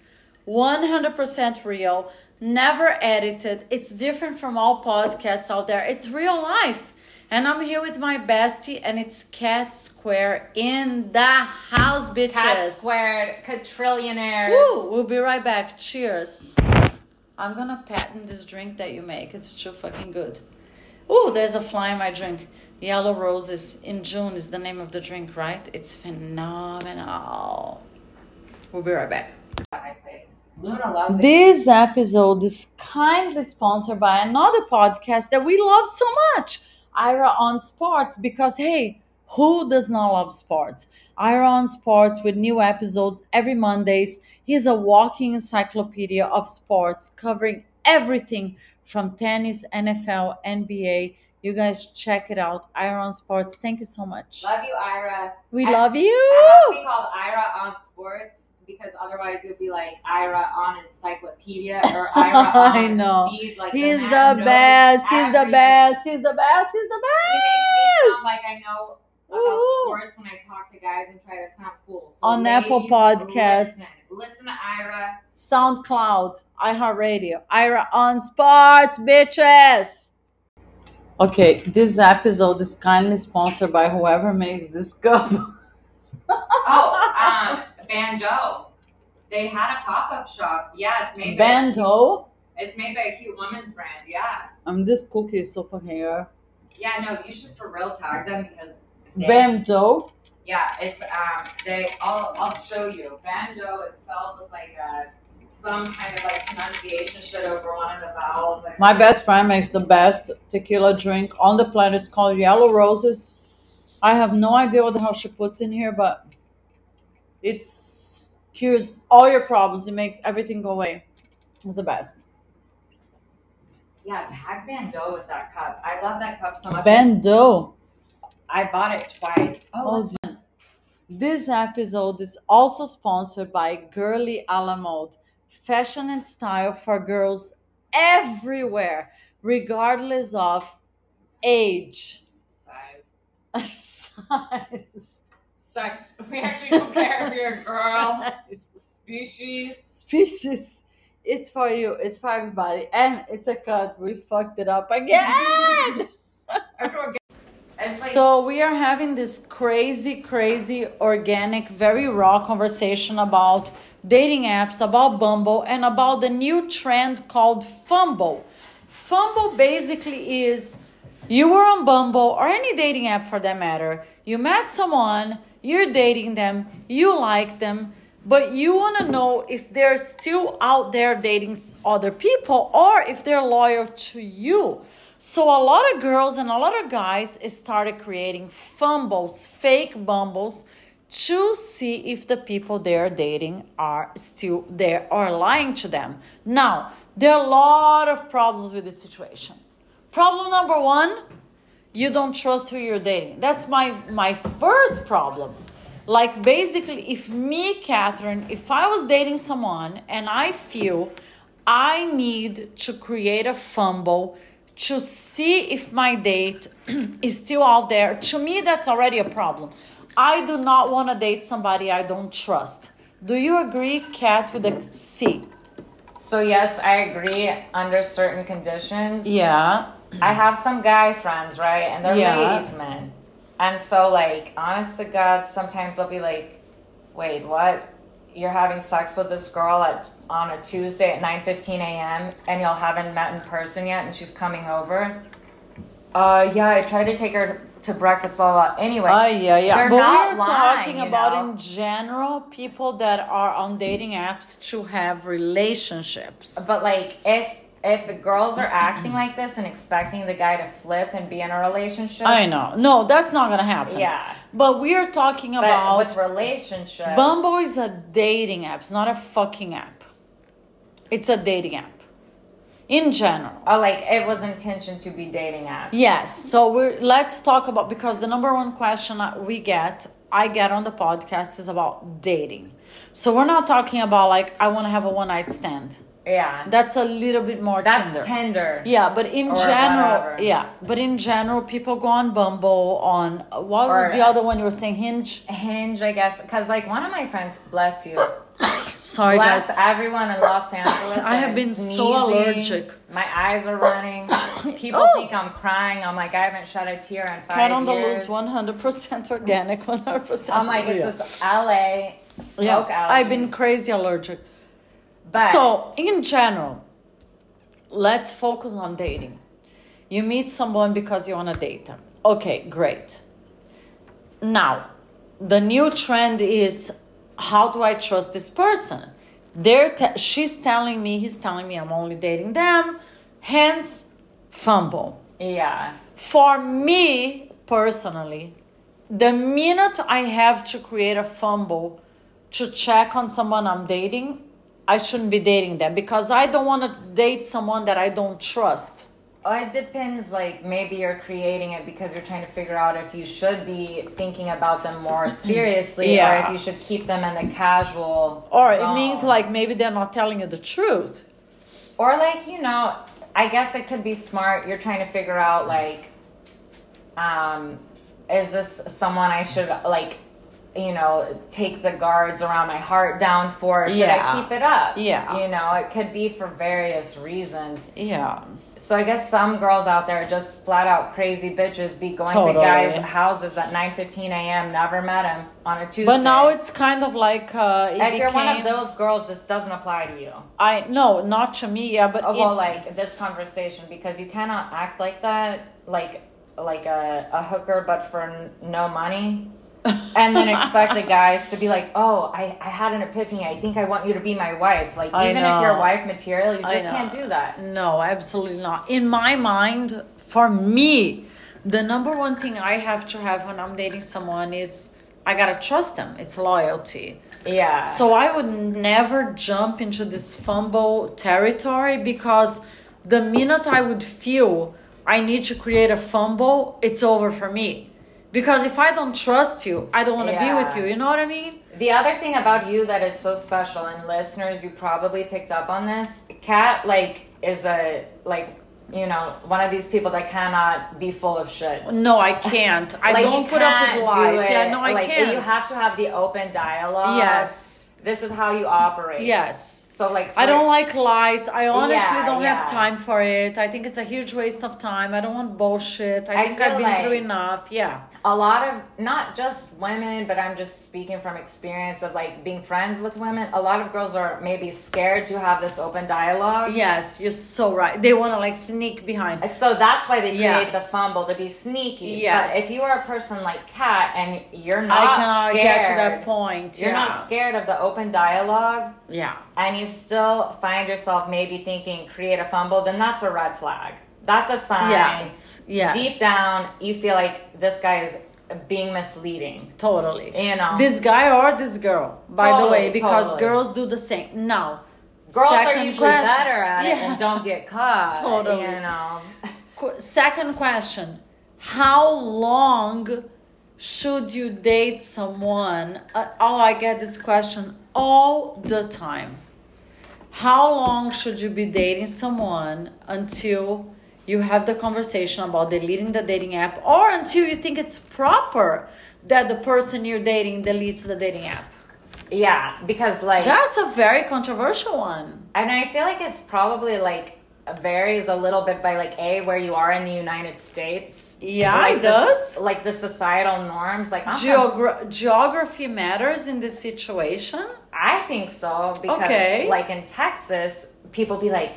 A: 100% real, never edited. It's different from all podcasts out there. It's real life. And I'm here with my bestie, and it's Cat Square in the house, bitches.
B: Cat squared, quadrillionaires.
A: Woo! We'll be right back. Cheers. I'm gonna patent this drink that you make. It's too fucking good. Ooh, there's a fly in my drink. Yellow roses in June is the name of the drink, right? It's phenomenal. We'll be right back. This episode is kindly sponsored by another podcast that we love so much, Ira on Sports, because hey, who does not love sports? Ira on Sports with new episodes every Mondays. He's a walking encyclopedia of sports covering everything from tennis, NFL, NBA. You guys check it out. Ira on Sports. Thank you so much.
B: Love you, Ira.
A: We
B: I-
A: love
B: I
A: you.
B: have to be called Ira on sports because otherwise you'll be like Ira on encyclopedia or Ira on
A: I know.
B: speed. Like
A: He's
B: man
A: the best. He's the best. He's the best. He's the
B: He makes me
A: best.
B: like I know about
A: Woohoo.
B: sports when I talk to guys and try to sound cool. So
A: On Apple
B: ladies,
A: Podcast.
B: Listen, listen to Ira.
A: SoundCloud, iHeartRadio, Ira on Sports, bitches. Okay, this episode is kindly sponsored by whoever makes this cup.
B: Oh, um, Bando. They had a pop up shop. Yeah, it's made by a cute-
A: Bando.
B: It's made by a cute woman's brand. Yeah.
A: Um, this cookie is so fucking good.
B: Yeah, no, you should for real tag them because they-
A: Bando.
B: Yeah, it's um they I'll I'll show you. Bando it's spelled with like a some kind of like pronunciation shit over one of the vowels. Like,
A: My best friend makes the best tequila drink on the planet. It's called Yellow Roses. I have no idea what the hell she puts in here, but it's cures all your problems. It makes everything go away. It's the best.
B: Yeah, tag Bando with that cup. I love that cup so much.
A: Bando.
B: I bought it twice. Oh,
A: Oh, This episode is also sponsored by Girly a la Mode, fashion and style for girls everywhere, regardless of age,
B: Size.
A: size,
B: Sex. We actually don't care if you're a girl. Species.
A: species. It's for you. It's for everybody, and it's a cut. We fucked it up again. So we are having this crazy, crazy, organic, very raw conversation about dating apps, about Bumble, and about the new trend called Fumble. Fumble basically is you were on Bumble or any dating app for that matter. You met someone, you're dating them, you like them, but you want to know if they're still out there dating other people or if they're loyal to you. So a lot of girls and a lot of guys started creating fumbles, fake bumbles, to see if the people they're dating are still there or lying to them. Now, there are a lot of problems with this situation. Problem number one, you don't trust who you're dating. That's my my first problem. Like basically, if me, Katherine, if I was dating someone and I feel I need to create a fumble to see if my date is still out there, to me that's already a problem. I do not want to date somebody I don't trust. Do you agree, Cat, with a C?
B: so yes, I agree under certain conditions.
A: Yeah.
B: I have some guy friends, right? And they're
A: Yeah.
B: ladies, men. And so, like, honest to God, sometimes they'll be like, "Wait, what? You're having sex with this girl at on a Tuesday at 9:15 a.m. and y'all haven't met in person yet, and she's coming over." Uh, yeah, I tried to take her to breakfast. Blah blah. blah. Anyway,
A: Oh yeah, yeah.
B: they're
A: but
B: not
A: we're
B: lying,
A: talking about
B: know?
A: in general people that are on dating apps to have relationships.
B: But like, if if the girls are acting like this and expecting the guy to flip and be in a relationship,
A: I know. No, that's not gonna happen.
B: Yeah.
A: But we are talking
B: but
A: about
B: with relationships,
A: Bumble is a dating app. It's not a fucking app. It's a dating app. In general.
B: Oh, like it was intention to be dating app.
A: Yes. So we're let's talk about because the number one question we get, I get on the podcast is about dating. So we're not talking about like I want to have a one night stand.
B: Yeah.
A: That's a little bit more
B: That's
A: tender.
B: Tinder.
A: Yeah, but in
B: Or
A: general,
B: whatever.
A: yeah, but in general, people go on Bumble on what was the other one you were saying? Hinge.
B: Hinge, I guess, because like one of my friends, bless you,
A: Sorry,
B: bless
A: guys.
B: everyone in Los Angeles.
A: I have
B: I'm
A: been so allergic.
B: My eyes are running. People
A: Oh.
B: think I'm crying. I'm like I haven't shed a tear in five
A: Cat on the
B: years.
A: loose, one hundred percent organic, one hundred percent.
B: I'm like this LA smoke
A: Yeah,
B: allergies.
A: I've been crazy allergic.
B: But
A: So, in general, let's focus on dating. You meet someone because you want to date them. Okay, great. Now, the new trend is how do I trust this person? They're te- she's telling me, he's telling me I'm only dating them, hence fumble.
B: yeah,
A: For me personally, the minute I have to create a fumble to check on someone I'm dating, I shouldn't be dating them because I don't want to date someone that I don't trust.
B: Oh, it depends. Like maybe you're creating it because you're trying to figure out if you should be thinking about them more seriously,
A: Yeah.
B: or if you should keep them in the casual.
A: Or it means like maybe they're not telling you the truth.
B: or like you know, I guess it could be smart. You're trying to figure out like, um, is this someone I should like, you know, take the guards around my heart down for? Should
A: Yeah.
B: I keep it up?
A: Yeah.
B: you know, it could be for various reasons.
A: Yeah.
B: So I guess some girls out there are just flat out crazy bitches be going
A: Totally.
B: to guys' houses at 9:15 a.m. Never met him on a Tuesday.
A: But now it's kind of like uh, it
B: if you're one of those girls, this doesn't apply to you.
A: I no, not to me. Yeah, but
B: Oh,
A: it-
B: well, like this conversation because you cannot act like that, like like a, a hooker, but for n- no money. And then expect the guys to be like, "Oh, I, I had an epiphany. I think I want you to be my wife." Like
A: I
B: even if you're wife material, you just can't do that.
A: No, absolutely not. In my mind, for me, the number one thing I have to have when I'm dating someone is I gotta trust them. It's loyalty.
B: Yeah.
A: So I would never jump into this fumble territory because the minute I would feel I need to create a fumble, it's over for me. Because if I don't trust you, I don't want to be with you. You know what I mean?
B: The other thing about you that is so special, and listeners, you probably picked up on this. Kat, like, is a like you know, one of these people that cannot be full of shit.
A: No, I can't. I like don't put up with lies. Yeah, no, I
B: like,
A: can't.
B: You have to have the open dialogue.
A: Yes.
B: This is how you operate.
A: Yes.
B: So like
A: I don't like lies. I honestly yeah, don't yeah. have time for it. I think it's a huge waste of time. I don't want bullshit. I, I think I've been like through enough. Yeah.
B: A lot of not just women, but I'm just speaking from experience of like being friends with women. A lot of girls are maybe scared to have this open dialogue.
A: Yes, you're so right. They want to like sneak behind.
B: So that's why they create yes. the fumble to be sneaky. Yes. But if you are a person like Kat and you're not I cannot scared,
A: get to that point.
B: You're
A: yeah.
B: not scared of the open dialogue.
A: Yeah.
B: And you still find yourself maybe thinking create a fumble, then that's a red flag. That's a sign.
A: Yes. Yes.
B: Deep down, you feel like this guy is being misleading.
A: Totally.
B: You know.
A: This guy or this girl, by totally, the way, because totally. girls do the same. Now,
B: girls are usually question. better at yeah. it and don't get caught.
A: totally.
B: You know.
A: Second question: How long should you date someone? Uh, oh, I get this question all the time. How long should you be dating someone until you have the conversation about deleting the dating app or until you think it's proper that the person you're dating deletes the dating app?
B: Yeah, because like
A: That's a very controversial one.
B: And I feel like it's probably like varies a little bit by like a where you are in the United States.
A: Yeah,
B: like
A: it does.
B: like the societal norms, like
A: Geogra- geography matters in this situation.
B: I think so because okay. like in Texas, people be like,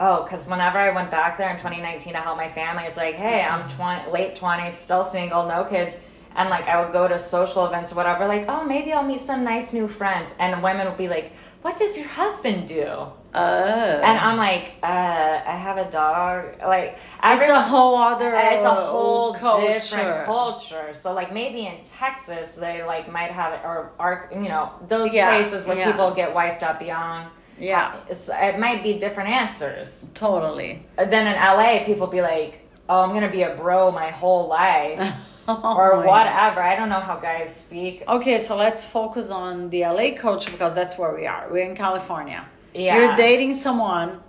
B: oh, because whenever I went back there in 2019 to help my family, it's like, hey, I'm 20, late 20s, still single, no kids. And like I would go to social events or whatever, like, oh, maybe I'll meet some nice new friends. And women would be like, what does your husband do?
A: Oh.
B: And I'm like, uh, I have a dog. Like,
A: it's a whole other.
B: It's a whole culture. different culture. So, like, maybe in Texas they like might have it, or are you know those yeah, places where yeah. people get wiped up young.
A: Yeah,
B: it's, it might be different answers.
A: Totally.
B: Then in LA, people be like, "Oh, I'm gonna be a bro my whole life." oh or whatever. I don't know how guys speak.
A: Okay, so let's focus on the LA culture because that's where we are. We're in California.
B: Yeah.
A: You're dating someone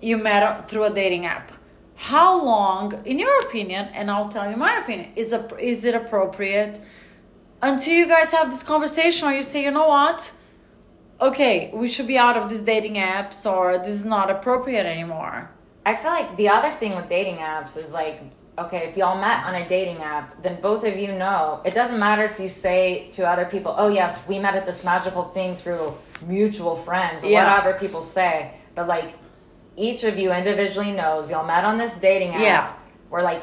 A: you met through a dating app. How long, in your opinion, and I'll tell you my opinion, is a, is it appropriate until you guys have this conversation or you say, you know what? Okay, we should be out of these dating apps or this is not appropriate anymore.
B: I feel like the other thing with dating apps is like okay, if y'all met on a dating app, then both of you know it doesn't matter if you say to other people, oh, yes, we met at this magical thing through mutual friends, or yeah. whatever people say. But like each of you individually knows y'all met on this dating app
A: yeah.
B: where like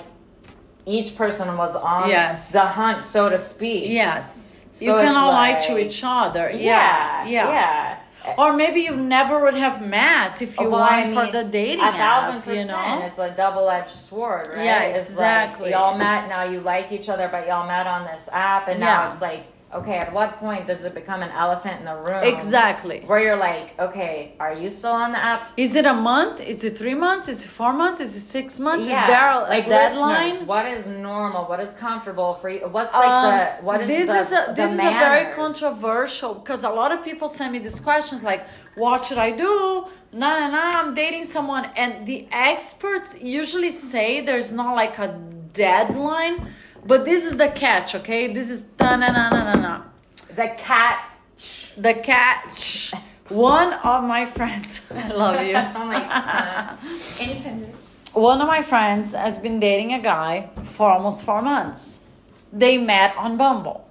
B: each person was on
A: yes.
B: the hunt, so to speak.
A: Yes. So you can all like, lie to each other. Yeah.
B: Yeah.
A: yeah or maybe you never would have met if you well, went I mean, for the dating a thousand app, percent. You know?
B: It's a double edged sword, right?
A: Yeah, exactly.
B: Like y'all met now you like each other, but y'all met on this app, and now it's like okay, at what point does it become an elephant in the room?
A: Exactly.
B: Where you're like, okay, are you still on the app?
A: Is it a month? Is it three months? Is it four months? Is it six months? Yeah. Is there a, like deadline?
B: What is normal? What is comfortable for you? What's like um, the what is
A: this
B: the,
A: is a this is a very controversial because a lot of people send me these questions like, what should I do? No, no, no, I'm dating someone, and the experts usually say there's not like a deadline but this is the catch, okay? This is na na na na na.
B: The catch.
A: The catch. One of my friends, I love you.
B: oh my god. Intended.
A: One of my friends has been dating a guy for almost four months. They met on Bumble.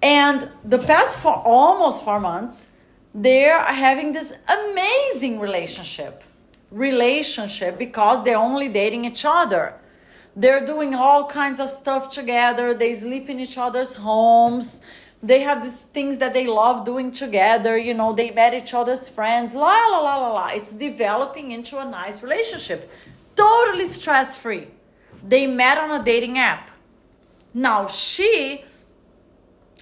A: And the past for almost four months, they're having this amazing relationship. Relationship because they're only dating each other they're doing all kinds of stuff together. They sleep in each other's homes. They have these things that they love doing together. You know, they met each other's friends. La la la la la. It's developing into a nice relationship. Totally stress free. They met on a dating app. Now she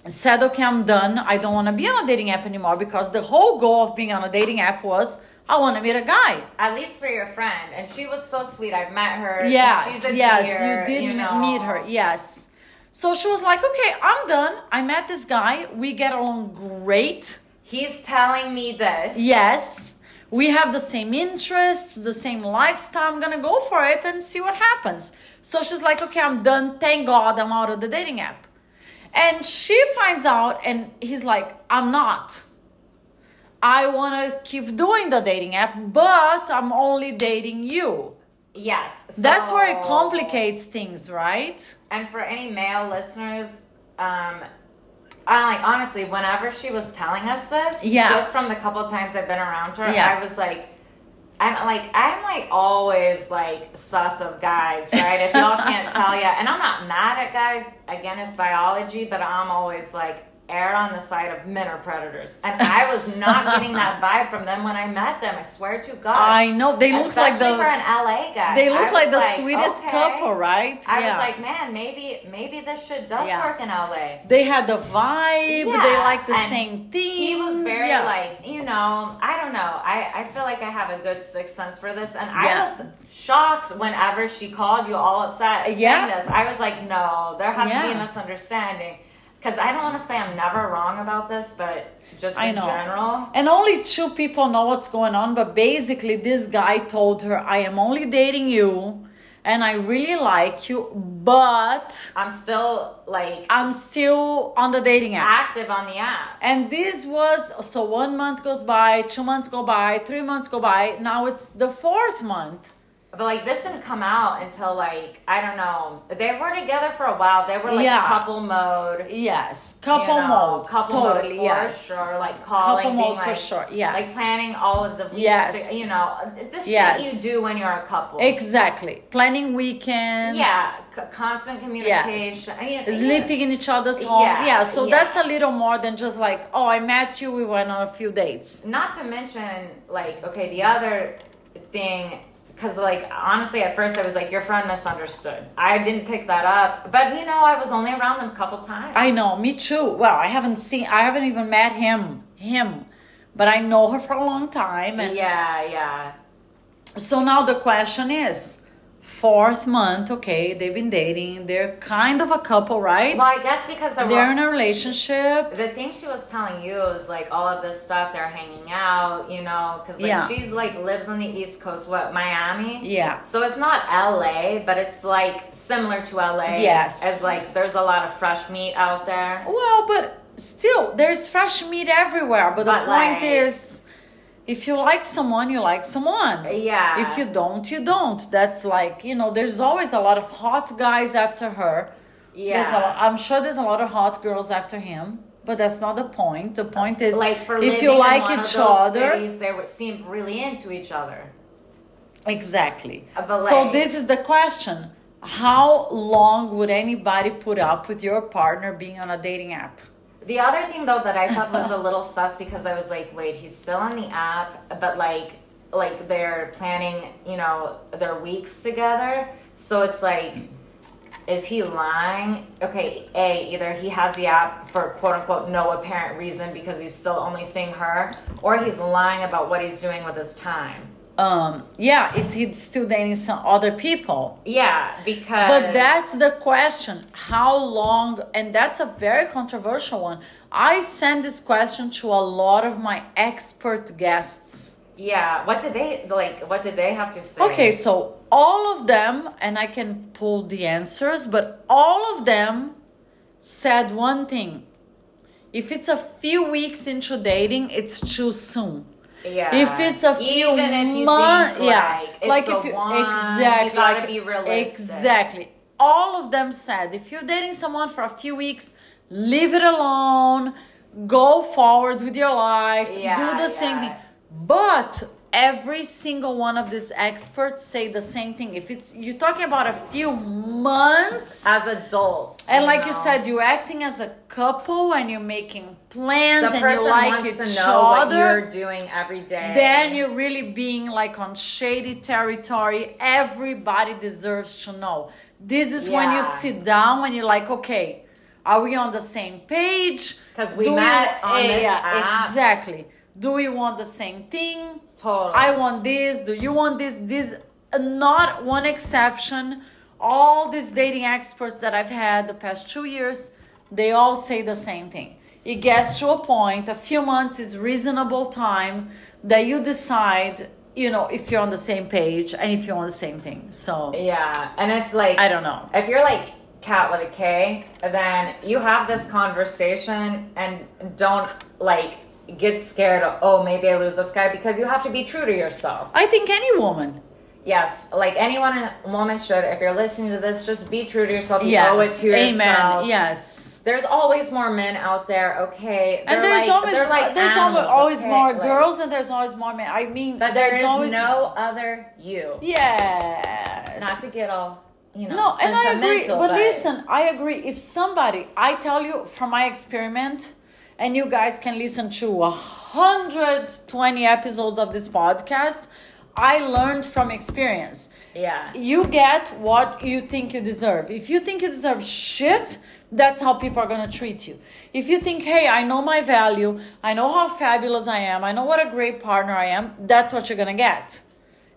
A: said, okay, I'm done. I don't want to be on a dating app anymore because the whole goal of being on a dating app was I want to meet a guy.
B: At least for your friend. And she was so sweet. I've met her.
A: Yes, yes, dear, you did you know. meet her. Yes. So she was like, okay, I'm done. I met this guy. We get along great.
B: He's telling me this.
A: Yes. We have the same interests, the same lifestyle. I'm gonna go for it and see what happens. So she's like, okay, I'm done. Thank God I'm out of the dating app. And she finds out, and he's like, I'm not. I wanna keep doing the dating app, but I'm only dating you.
B: Yes.
A: So, That's where it complicates things, right?
B: And for any male listeners, um, I like honestly, whenever she was telling us this,
A: yeah.
B: just from the couple times I've been around her, yeah. I was like, I'm like, I'm like always like sus of guys, right? If y'all can't tell yet, and I'm not mad at guys. Again, it's biology, but I'm always like, err on the side of men are predators. And I was not getting that vibe from them when I met them. I swear to God.
A: I know they look like the
B: for an LA guy.
A: They look like the like, sweetest okay. couple, right?
B: I yeah. was like, man, maybe maybe this shit does yeah. work in LA.
A: They had the vibe. Yeah. They like the and same things.
B: He was very like, you know, I don't know. I I feel like I have a good sixth sense for this, and I was shocked whenever she called you all upset. Yeah. This. I was like, no, there has to be a misunderstanding because I don't want to say I'm never wrong about this, but just I in know. general.
A: And only two people know what's going on, but basically, this guy told her, I am only dating you and I really like you, but
B: I'm still like
A: I'm still on the dating app.
B: Active on the app.
A: And this was so one month goes by, two months go by, three months go by. Now it's the fourth month.
B: But like this didn't come out until like I don't know. They were together for a while. They were like yeah. couple mode.
A: Yes, couple you know, mode.
B: Couple totally, mode for
A: yes.
B: sure. Like calling, couple mode
A: like,
B: for
A: sure. Yes.
B: Like planning all of the weeks.
A: Yes.
B: To, you know, this yes. shit you do when you're a couple.
A: Exactly. Planning weekends.
B: Yeah. Constant communication.
A: Yes. Sleeping in each other's home. Yeah. yeah so yeah. that's a little more than just like, oh, I met you. We went on a few dates.
B: Not to mention, like, okay, the other thing because like honestly at first i was like your friend misunderstood. I didn't pick that up but you know i was only around them a couple times.
A: I know me too. Well i haven't seen i haven't even met him him but i know her for a long time and
B: yeah yeah.
A: So now the question is fourth month, okay, they've been dating. They're kind of a couple, right?
B: Well, I guess because
A: they're in a relationship.
B: The thing she was telling you is like all of this stuff. They're hanging out, you know, because like yeah. she's like lives on the East Coast, what Miami?
A: Yeah.
B: So it's not L.A., but it's like similar to L.A.
A: Yes.
B: As like there's a lot of fresh meat out there.
A: Well, but still, there's fresh meat everywhere. But, but the point like, is if you like someone you like someone.
B: Yeah.
A: If you don't you don't. That's like you know there's always a lot of hot guys after her.
B: Yeah.
A: lot, i'm sure there's a lot of hot girls after him but that's not the point. The point is
B: like for
A: if you like each other
B: they would seem really into each other.
A: Exactly. Uh, like, so this is the question. How long would anybody put up with your partner being on a dating app
B: the other thing though that I thought was a little sus because I was like, wait, he's still on the app, but like like they're planning, you know, their weeks together. So it's like is he lying? Okay, A, either he has the app for quote unquote no apparent reason because he's still only seeing her, or he's lying about what he's doing with his time
A: um yeah is he still dating some other people?
B: Yeah because
A: but that's the question how long and that's a very controversial one. I send this question to a lot of my expert guests.
B: Yeah what did they like what did they have to say?
A: Okay so all of them and i can pull the answers but all of them said one thing. If it's a few weeks into dating it's too soon
B: yeah.
A: If it's a few months, yeah,
B: like, if you
A: one, exactly,
B: you like, be realistic.
A: exactly. All of them said if you're dating someone for a few weeks, leave it alone, go forward with your life, yeah, do the yeah. same thing. But every single one of these experts say the same thing. If it's you're talking about a few months
B: as adults,
A: and like know. you said, you're acting as a couple and you're making plans the and you like each
B: to know
A: other.
B: What you're doing every day.
A: Then you're really being like on shady territory. Everybody deserves to know. This is yeah. when you sit down and you're like, okay, are we on the same page?
B: Because we Do met eh, on this
A: app. Exactly. Do we want the same thing?
B: Totally.
A: I want this. Do you want this? This uh, not one exception all these dating experts that I've had the past two years, they all say the same thing. It gets to a point, a few months is reasonable time that you decide, you know, if you're on the same page and if you're on the same thing. So
B: yeah, and if like
A: I don't know,
B: if you're like cat with a K, then you have this conversation and don't like get scared of oh maybe I lose this guy because you have to be true to yourself.
A: I think any woman
B: Yes, like anyone, woman should. If you're listening to this, just be true to yourself. You yes. owe it to Amen. yourself.
A: Yes.
B: There's always more men out there. Okay,
A: and there's like, always like there's animals, always okay? more like, girls and there's always more men. I mean,
B: but
A: there's
B: there
A: always
B: no other you.
A: Yes.
B: Not to get all you know. No, and
A: I agree. But, but listen, I agree. If somebody, I tell you from my experiment, and you guys can listen to 120 episodes of this podcast I learned from experience.
B: Yeah.
A: You get what you think you deserve. If you think you deserve shit, that's how people are going to treat you. If you think, hey, I know my value, I know how fabulous I am, I know what a great partner I am, that's what you're going to get.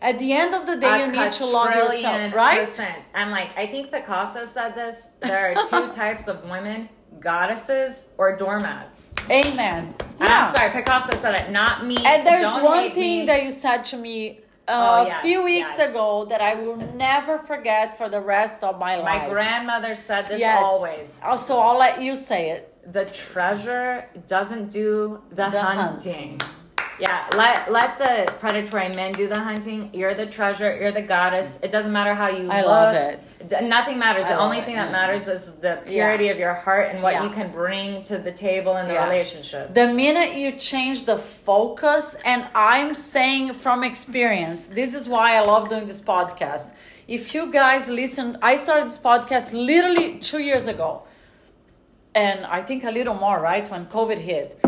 A: At the end of the day, a you need to love yourself, right? Percent.
B: And like, I think Picasso said this there are two types of women goddesses or doormats.
A: Amen.
B: Yeah. I'm sorry, Picasso said it, not me.
A: And there's Don't one thing me. that you said to me uh, oh, yes, a few weeks yes. ago that I will never forget for the rest of my,
B: my
A: life.
B: My grandmother said this yes. always.
A: Also, oh, I'll let you say it.
B: The treasure doesn't do the, the hunting. Hunt. Yeah, let let the predatory men do the hunting. You're the treasure. You're the goddess. It doesn't matter how you
A: I
B: look.
A: love it.
B: Nothing matters. I the only thing it. that mm-hmm. matters is the purity yeah. of your heart and what yeah. you can bring to the table in the yeah. relationship.
A: The minute you change the focus, and I'm saying from experience, this is why I love doing this podcast. If you guys listen, I started this podcast literally two years ago, and I think a little more, right? When COVID hit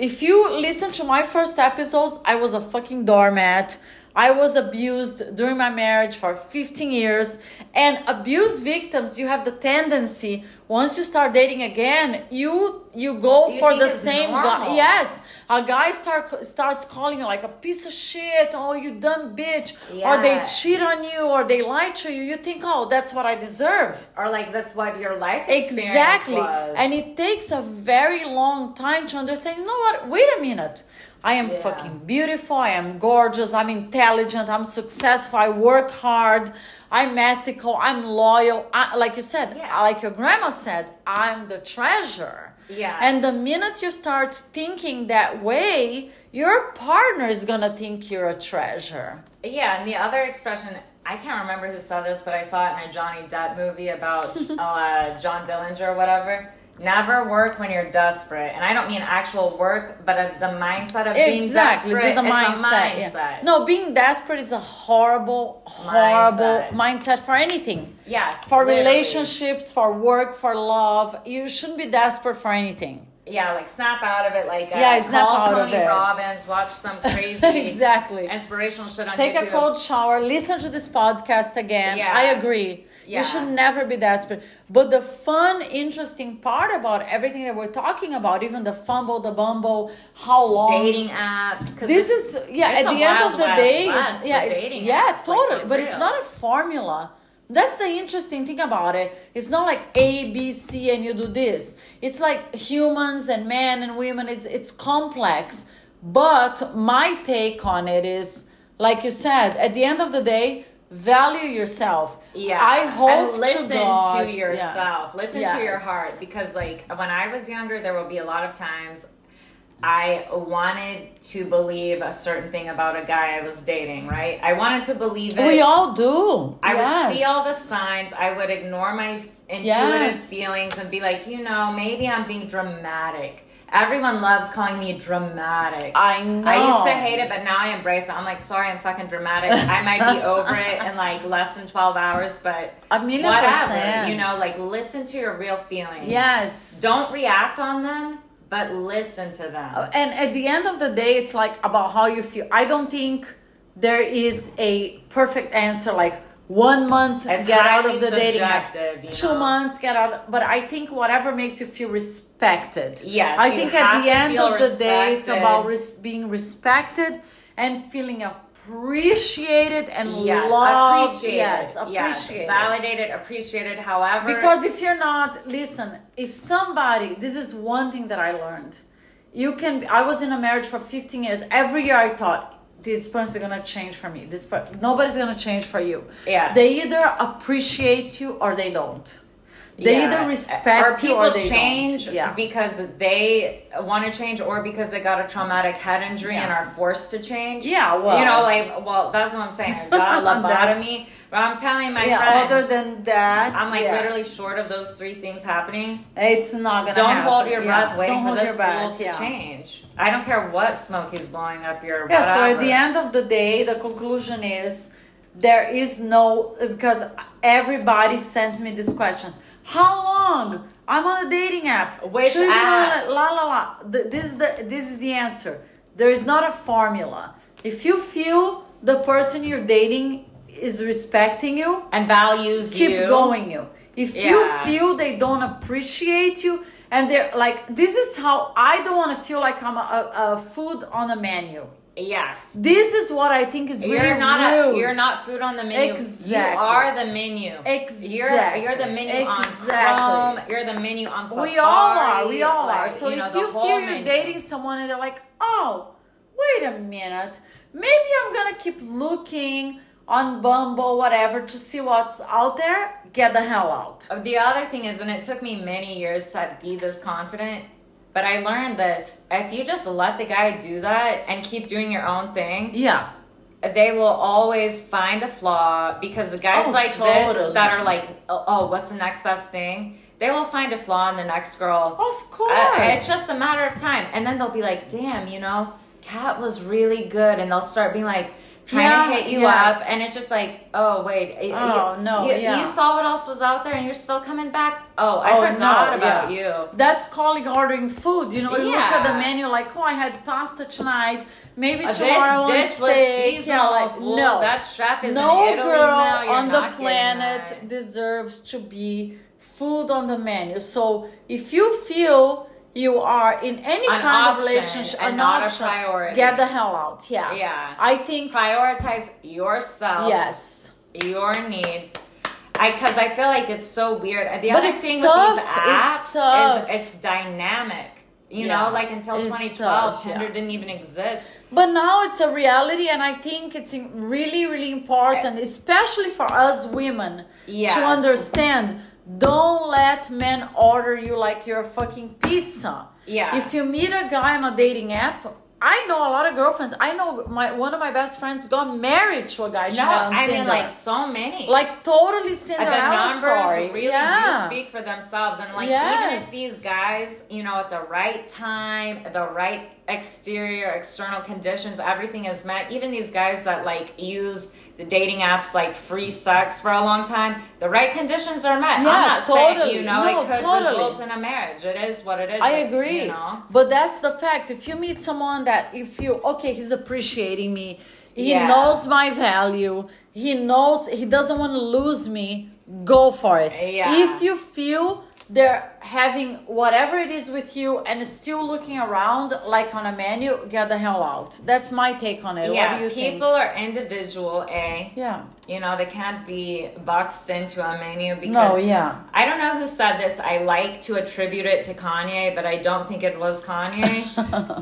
A: if you listen to my first episodes, I was a fucking doormat. I was abused during my marriage for 15 years. And abuse victims, you have the tendency once you start dating again, you you go you for the same guy. Yes, a guy start starts calling you like a piece of shit. Oh, you dumb bitch. Yeah. Or they cheat on you, or they lie to you. You think, oh, that's what I deserve.
B: Or like that's what your life is.
A: exactly.
B: Was.
A: And it takes a very long time to understand. You know what? Wait a minute. I am yeah. fucking beautiful. I am gorgeous. I'm intelligent. I'm successful. I work hard. I'm ethical. I'm loyal. I, like you said, yeah. like your grandma said, I'm the treasure.
B: Yeah.
A: And the minute you start thinking that way, your partner is going to think you're a treasure.
B: Yeah. And the other expression, I can't remember who said this, but I saw it in a Johnny Depp movie about uh, John Dillinger or whatever Never work when you're desperate, and I don't mean actual work, but the mindset of being exactly, desperate. Exactly, the mindset. mindset. Yeah.
A: No, being desperate is a horrible, horrible mindset, mindset for anything.
B: Yes,
A: for literally. relationships, for work, for love. You shouldn't be desperate for anything.
B: Yeah, like snap out of it. Like uh, yeah, snap out Tony of it. Robbins, watch some crazy
A: exactly
B: inspirational shit on
A: Take
B: YouTube.
A: a cold shower, listen to this podcast again. Yeah. I agree yeah. You should never be desperate. But the fun, interesting part about everything that we're talking about, even the fumble, the bumble, how long
B: dating apps.
A: This is yeah. At the end of the day, it's yeah, it's, yeah, apps, totally. Like, but it's not a formula. That's the interesting thing about it. It's not like A, B, C, and you do this. It's like humans and men and women. It's it's complex. But my take on it is, like you said, at the end of the day, value yourself.
B: Yeah.
A: I hope
B: and listen
A: to, God,
B: to yourself. Yeah. Listen yes. to your heart because like when I was younger there will be a lot of times I wanted to believe a certain thing about a guy I was dating, right? I wanted to believe it.
A: We all do.
B: I yes. would see all the signs. I would ignore my intuitive yes. feelings and be like, you know, maybe I'm being dramatic Everyone loves calling me dramatic.
A: I know.
B: I used to hate it, but now I embrace it. I'm like, sorry, I'm fucking dramatic. I might be over it in like less than 12 hours, but
A: a million
B: whatever.
A: Percent.
B: You know, like listen to your real feelings.
A: Yes.
B: Don't react on them, but listen to them.
A: Uh, and at the end of the day, it's like about how you feel. I don't think there is a perfect answer like one month it's get out of the dating apps two know? months get out but i think whatever makes you feel respected
B: yes
A: i think at the end of the day it's about res- being respected and feeling appreciated and
B: yes,
A: loved.
B: appreciated.
A: Yes,
B: Yes,
A: appreciated.
B: validated, appreciated. However,
A: Because if you're not, listen, if somebody, this is one thing that I learned. You can, I was in a marriage for 15 years. Every year I thought, this person's gonna change for me. This per- nobody's gonna change for you.
B: Yeah.
A: They either appreciate you or they don't. They
B: Yeah.
A: either respect
B: or
A: you
B: people
A: or they
B: change
A: don't. Yeah.
B: because they want to change or because they got a traumatic head injury and are forced to change.
A: Yeah, well-
B: you know, like, well, that's what I'm saying. I got a lobotomy, but I'm telling my
A: yeah.
B: friends,
A: Other than that,
B: I'm like
A: yeah.
B: literally short of those three things happening.
A: it's not gonna.
B: Don't
A: happen.
B: hold your
A: Yeah.
B: breath waiting
A: Don't
B: for
A: hold
B: this
A: your breath.
B: to
A: yeah.
B: change. I don't care what smoke is blowing up your.
A: Yeah, so at the end of the day, the conclusion is there is no because everybody sends me these questions. How long? I'm on a dating app.
B: Which
A: Should
B: app?
A: on a- La la la. This is the this is the answer. There is not a formula. If you feel the person you're dating is respecting you,
B: and values
A: keep
B: you.
A: going you if you feel they don't appreciate you and they're like this is how i don't want to feel like i'm a, a, a food on a menu
B: Yes.
A: this is what i think is really
B: You're not
A: rude
B: a, you're not food on the menu.
A: Exactly.
B: You are the menu.
A: Exactly.
B: You're you're the menu
A: Exactly.
B: on Chrome. You're the menu on Safari.
A: we all are we all are so
B: you
A: if
B: the
A: you feel you're
B: menu.
A: dating someone and they're like oh wait a minute maybe i'm gonna keep looking on bumble whatever to see what's out there get the hell out
B: The other thing is, and it took me many years to be this confident, but I learned this: if you just let the guy do that and keep doing your own thing,
A: yeah
B: they will always find a flaw because the guys
A: Oh,
B: like
A: totally.
B: this that are like, oh, oh, what's the next best thing? They will find a flaw in the next girl.
A: Of course.
B: Uh, it's just a matter of time. And then they'll be like, damn, you know, Kat was really good. And they'll start being like, trying
A: Yeah,
B: to hit you
A: yes.
B: up. And it's just like, oh, wait.
A: Oh,
B: you,
A: no,
B: You,
A: yeah.
B: you saw what else was out there and you're still coming back? Oh, I
A: Oh,
B: forgot
A: no,
B: about
A: yeah.
B: you.
A: That's calling ordering food. You know, you look at the menu like, oh, I had pasta tonight. Maybe
B: Uh,
A: tomorrow on
B: this dish
A: steak. Yeah, like no,
B: That chef is
A: no girl. On the planet deserves to be food on the menu. So if you feel you are in any
B: An
A: kind of relationship, an
B: not a
A: option,
B: priority.
A: get the hell out. Yeah,
B: Yeah.
A: I think
B: Prioritize yourself.
A: yes.
B: your needs. I because I feel like it's so weird. The
A: But
B: other
A: it's
B: thing
A: tough.
B: with these
A: It's
B: apps
A: tough.
B: is it's dynamic. You
A: Yeah.
B: know, like until
A: It's
B: 2012,
A: tough,
B: Tinder
A: yeah.
B: didn't even exist.
A: But now it's a reality, and I think it's really, really important, eh. especially for us women,
B: Yes.
A: to understand. Don't let men order you like you're fucking pizza.
B: Yeah.
A: If you meet a guy on a dating app, I know a lot of girlfriends. I know my one of my best friends got married to a guy she
B: No,
A: met on
B: I
A: Tinder.
B: mean like so many.
A: like totally Cinderella
B: the numbers
A: story.
B: really
A: yeah.
B: do speak for themselves and like even if these guys you know at the right time the right exterior external conditions everything is met even these guys that like use the dating apps like free sex for a long time the right conditions are met
A: Yeah,
B: i'm not saying
A: totally.
B: you know
A: No,
B: it could
A: totally.
B: result in a marriage it is what it is
A: I
B: but,
A: agree.
B: you know
A: But that's the fact. If you meet someone that if you okay, he's appreciating me, he
B: Yeah.
A: knows my value, he knows he doesn't want to lose me, go for it.
B: Yeah.
A: If you feel they're having whatever it is with you and still looking around like on a menu, get the hell out. That's my take on it.
B: yeah
A: what do you
B: people
A: think?
B: are individual a
A: Yeah.
B: you know they can't be boxed into a menu because
A: No, yeah.
B: I don't know who said this. I like to attribute it to Kanye, but I don't think it was Kanye.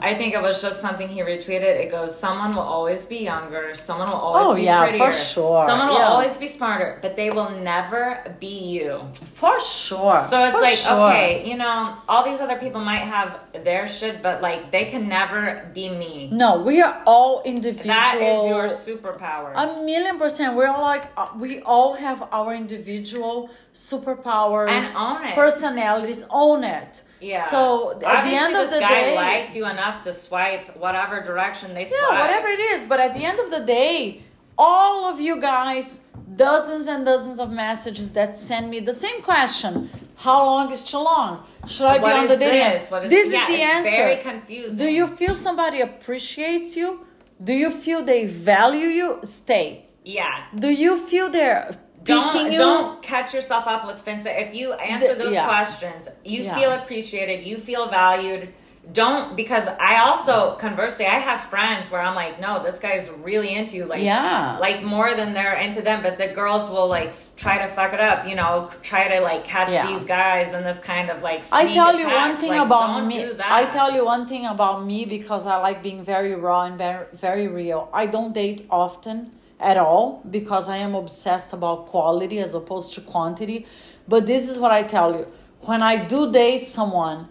B: I think it was just something he retweeted. It goes, "Someone will always be younger. Someone will always
A: Oh,
B: be
A: yeah,
B: prettier.
A: for sure.
B: Someone will
A: Yeah.
B: always be smarter, but they will never be you."
A: For sure.
B: So it's
A: For
B: like,
A: sure.
B: okay, you know, all these other people might have their shit, but like they can never be me.
A: No, we are all individual.
B: That is your superpower.
A: A million percent. We're all like uh, we all have our individual superpowers
B: And own it.
A: personalities. Own it.
B: yeah.
A: So at the end of
B: this
A: the
B: guy
A: day,
B: liked you enough to swipe whatever direction they swipe.
A: yeah, whatever it is. But at the end of the day, all of you guys, dozens and dozens of messages that send me the same question: How long is too long? Should I
B: What
A: be on the dating?
B: this? What is
A: this
B: yeah,
A: is the answer.
B: Very confusing.
A: Do you feel somebody appreciates you? Do you feel they value you? Stay.
B: Yeah.
A: Do you feel they're
B: Don't,
A: picking you?
B: don't catch yourself up with Vincent. If you answer
A: The-
B: those
A: yeah.
B: questions, you
A: Yeah.
B: feel appreciated, you feel valued, don't because I also conversely I have friends where I'm like, no, this guy's really into you, like
A: Yeah.
B: like more than they're into them. But the girls will like try to fuck it up, you know, try to like catch
A: Yeah.
B: these guys and this kind of like.
A: I tell you one thing
B: Like,
A: about me. I tell you one thing about me because I like being very raw and very, very real. I don't date often at all because I am obsessed about quality as opposed to quantity. But this is what I tell you. When I do date someone,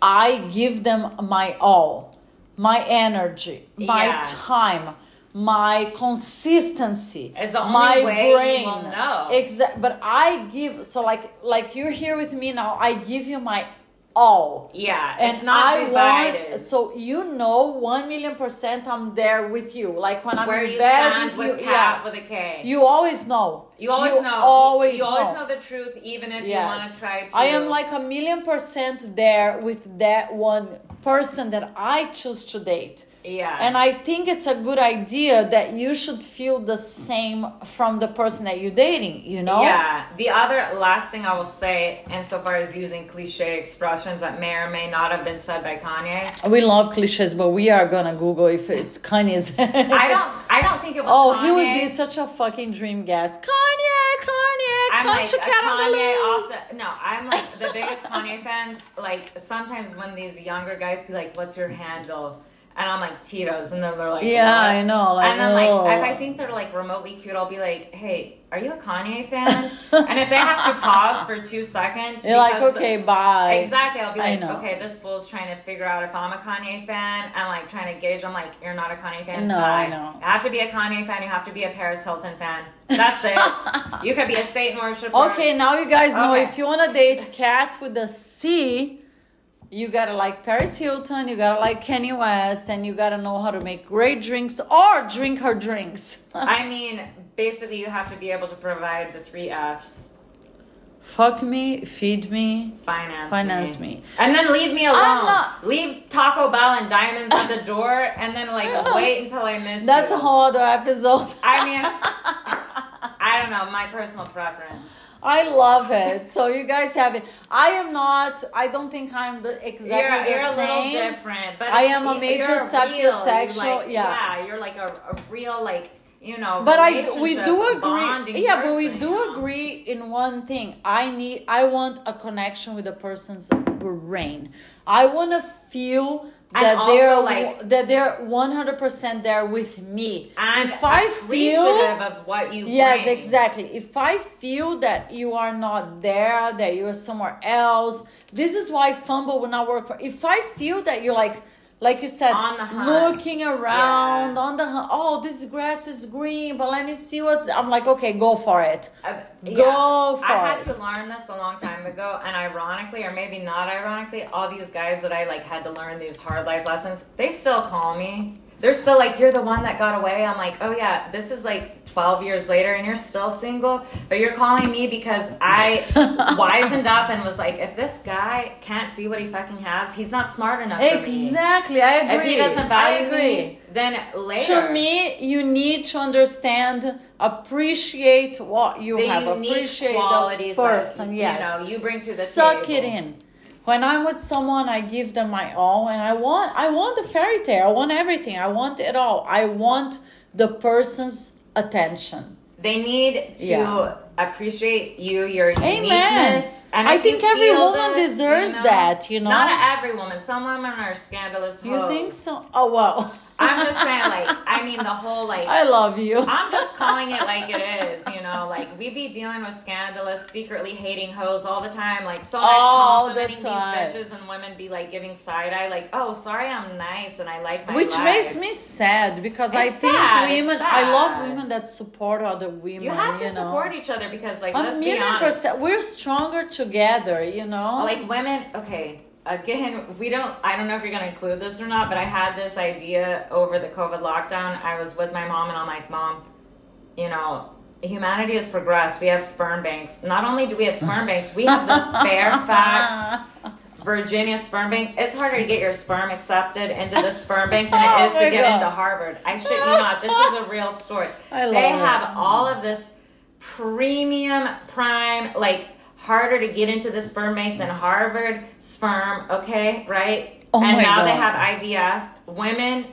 A: I give them my all, my energy, my
B: Yeah.
A: time, my consistency,
B: the only
A: my
B: way you
A: brain.
B: will know.
A: Exactly. But I give so like like you're here with me now. I give you my all.
B: Yeah,
A: And
B: it's not
A: I
B: divided.
A: want so you know one million percent I'm there with you. Like when I'm
B: Where
A: in bed with
B: with
A: you,
B: cat
A: yeah.
B: with a K.
A: You always know.
B: You always
A: You
B: know.
A: Always
B: you
A: know.
B: always know the truth, even if you want to
A: Yes.
B: try to.
A: I am like a million percent there with that one person that I choose to date.
B: Yeah,
A: And I think it's a good idea that you should feel the same from the person that you're dating, you know?
B: Yeah. The other last thing I will say, insofar as using cliche expressions that may or may not have been said by Kanye,
A: We love cliches, but we are gonna Google if it's Kanye's.
B: I don't. I don't think it was.
A: Oh,
B: Kanye.
A: he would be such a fucking dream guest. Kanye, Kanye,
B: I'm
A: come
B: like
A: to
B: a
A: Cat on the
B: Kanye
A: Loose.
B: also. No, I'm like the biggest Kanye fans. Like sometimes when these younger guys be like, "What's your handle?" And I'm like Tito's, and then they're like,
A: Yeah,
B: "What?"
A: I know, like,
B: and then like
A: oh.
B: if I oh. think they're like remotely cute, I'll be like, "Hey, are you a Kanye fan?" and if they have to pause for two seconds,
A: You're like,
B: because the-
A: okay, bye.
B: Exactly. I'll be like, okay, this fool's trying to figure out if I'm a Kanye fan. I'm like trying to gauge. I'm like, you're not a Kanye fan.
A: No,
B: Bye.
A: I know.
B: You have to be a Kanye fan. You have to be a Paris Hilton fan. That's it. you could be a Satan worshiper.
A: Okay, now you guys know
B: Okay.
A: if you wanna date Cat with a C, you gotta like Paris Hilton, you gotta like Kanye West, and you gotta know how to make great drinks or drink her drinks.
B: I mean, basically, you have to be able to provide the three F's.
A: Fuck me, feed me,
B: Finance,
A: finance
B: me.
A: me.
B: and then leave me alone.
A: Not-
B: Leave Taco Bell and diamonds at the door, and then like wait until I miss.
A: That's
B: you.
A: a whole other episode.
B: I mean, I don't know. My personal preference.
A: I love it. So you guys have it. I am not. I don't think I'm the exactly
B: you're,
A: the
B: you're a
A: same.
B: little different, but
A: I am a
B: you're
A: major
B: you like-
A: yeah.
B: yeah, you're like a, a real like you know.
A: But I we do agree. Yeah, but we do
B: know?
A: agree in one thing. I need. I want a connection with a person's brain. I want to feel that
B: also,
A: they're
B: like-
A: that they're one hundred percent there with me.
B: And
A: if I feel
B: of what you
A: Yes,
B: bring.
A: exactly. If I feel that you are not there, that you're somewhere else, this is why fumble will not work. For, if I feel that you're like, like you said,
B: On the hunt.
A: looking around
B: Yeah.
A: on the oh, this grass is green, but let me see what's. I'm like, okay, go for it.
B: Uh,
A: Go for
B: I had
A: it.
B: to learn this a long time ago, and ironically, or maybe not ironically, all these guys that I like had to learn these hard life lessons, they still call me. They're still like, "You're the one that got away." I'm like, "Oh yeah, this is like 12 years later, and you're still single, but you're calling me because I wisened up and was like, if this guy can't see what he fucking has, he's not smart enough.
A: Exactly, I agree.
B: If he doesn't value
A: I agree.
B: me, then later.
A: To me, you need to understand, appreciate what you have, appreciate the
B: qualities that,
A: person.
B: you
A: yes,
B: know, you bring to the
A: Suck it in. When I'm with someone, I give them my all, and I want, I want the fairy tale. I want everything. I want it all. I want the person's attention.
B: They need to
A: Yeah.
B: appreciate you, your
A: Amen.
B: uniqueness. And
A: I think every woman
B: this,
A: deserves
B: you know,
A: that, you know?
B: Not every woman. Some women are scandalous.
A: You
B: hoes.
A: think so? Oh well.
B: I'm just saying, like, I mean, the whole like.
A: I love you.
B: I'm just calling it like it is, you know. Like we be dealing with scandalous, secretly hating hoes all the time. Like so nice
A: All the time.
B: these bitches, and women be like giving side eye, like, "Oh, sorry, I'm nice and I like my
A: Which
B: life."
A: makes me sad because I think
B: sad, it's
A: women. I love women that support other women.
B: You have to
A: know?
B: support each other because, like,
A: A
B: let's be
A: million
B: honest.
A: percent. We're stronger together, you know?
B: like women okay again we don't i don't know if you're going to include this or not but i had this idea over the covid lockdown. I was with my mom and i'm like mom you know humanity has progressed. We have sperm banks. Not only do we have sperm banks we have the fairfax virginia sperm bank. It's harder to get your sperm accepted into the sperm bank than it
A: oh
B: is
A: Oh
B: to get
A: God.
B: into harvard. I shit you not this is a real story.
A: I love
B: they
A: it.
B: have all of this premium prime like harder to get into the sperm bank than harvard sperm okay right
A: Oh
B: and now they have IVF. Women,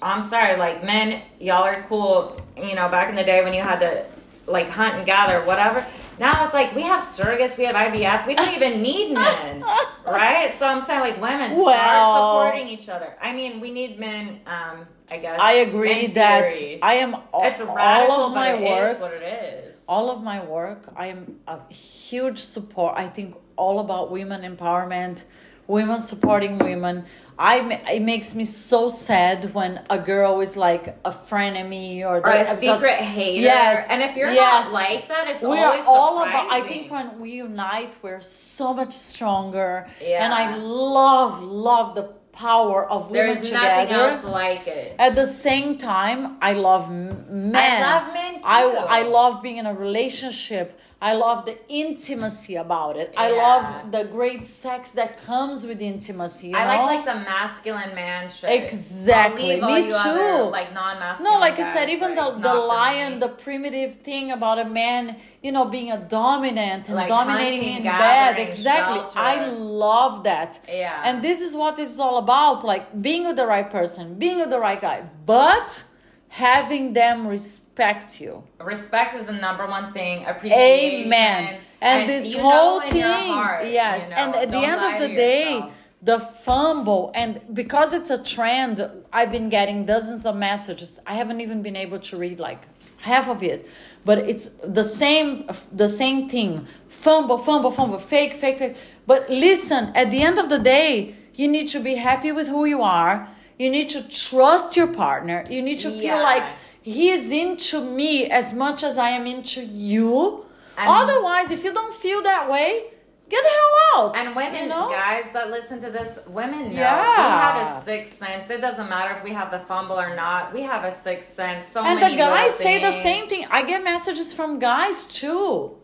B: I'm sorry, like men, y'all are cool. You know, back in the day when you had to like hunt and gather, whatever. Now it's like we have surrogates, we have IVF. We don't even need men, right? So I'm saying like women
A: Well-
B: start supporting each other. I mean, we need men. Um, I guess.
A: I agree that
B: theory.
A: I am all,
B: it's radical,
A: all of my
B: but it is
A: work.
B: what it is.
A: all of my work i am a huge support i think all about women empowerment women supporting women i it makes me so sad when a girl is like a frenemy or,
B: Or a
A: because-
B: secret hater.
A: yes
B: And if you're
A: yes.
B: not like that, it's
A: we
B: always
A: are all about i think when we unite we're so much stronger
B: Yeah.
A: and i love love the power of women
B: There's
A: together
B: nothing else like it.
A: at the same time, I love men.
B: love men too.
A: I, I love being in a relationship. I love the intimacy about it. I love the great sex that comes with intimacy.
B: I
A: know?
B: like like the masculine man shit.
A: Exactly.
B: I'll leave all
A: Me too.
B: Other, like non-masculine.
A: no, like I said, even
B: like,
A: the the lion, the primitive thing about a man, you know, being a dominant and
B: Like
A: dominating
B: hunting,
A: in bed. Exactly.
B: shelter.
A: I love that.
B: Yeah.
A: And this is what this is all about, like being with the right person, being with the right guy, but having them respect you.
B: respect is the number one thing. Appreciation.
A: Amen. And, this
B: you
A: whole thing,
B: heart,
A: yes.
B: you know,
A: and at the end of the day,
B: yourself.
A: the fumble, and because it's a trend, I've been getting dozens of messages. I haven't even been able to read like half of it, but it's the same, the same thing: fumble, fumble, fumble, fake, fake, fake. But listen, at the end of the day, you need to be happy with who you are. You need to trust your partner. You need to feel
B: Yeah.
A: like he is into me as much as I am into you. Otherwise, if you don't feel that way, get the hell out.
B: And women,
A: you know?
B: guys that listen to this, women know
A: Yeah.
B: we have a sixth sense. It doesn't matter if we have the fumble or not. We have a sixth sense. So
A: and the guys say the same thing. I get messages from guys too.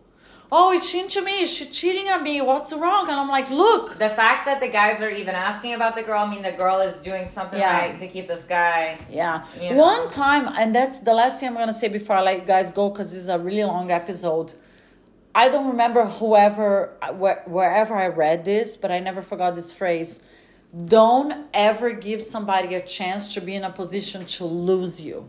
A: Oh, it's into me. She's cheating on me. What's wrong? And I'm like, look.
B: The fact that the guys are even asking about the girl, I mean, the girl is doing something
A: Yeah.
B: right to keep this guy.
A: Yeah.
B: You know?
A: One time, and that's the last thing I'm going to say before I let you guys go because this is a really long episode. I don't remember whoever, where, wherever I read this, but I never forgot this phrase. Don't ever give somebody a chance to be in a position to lose you.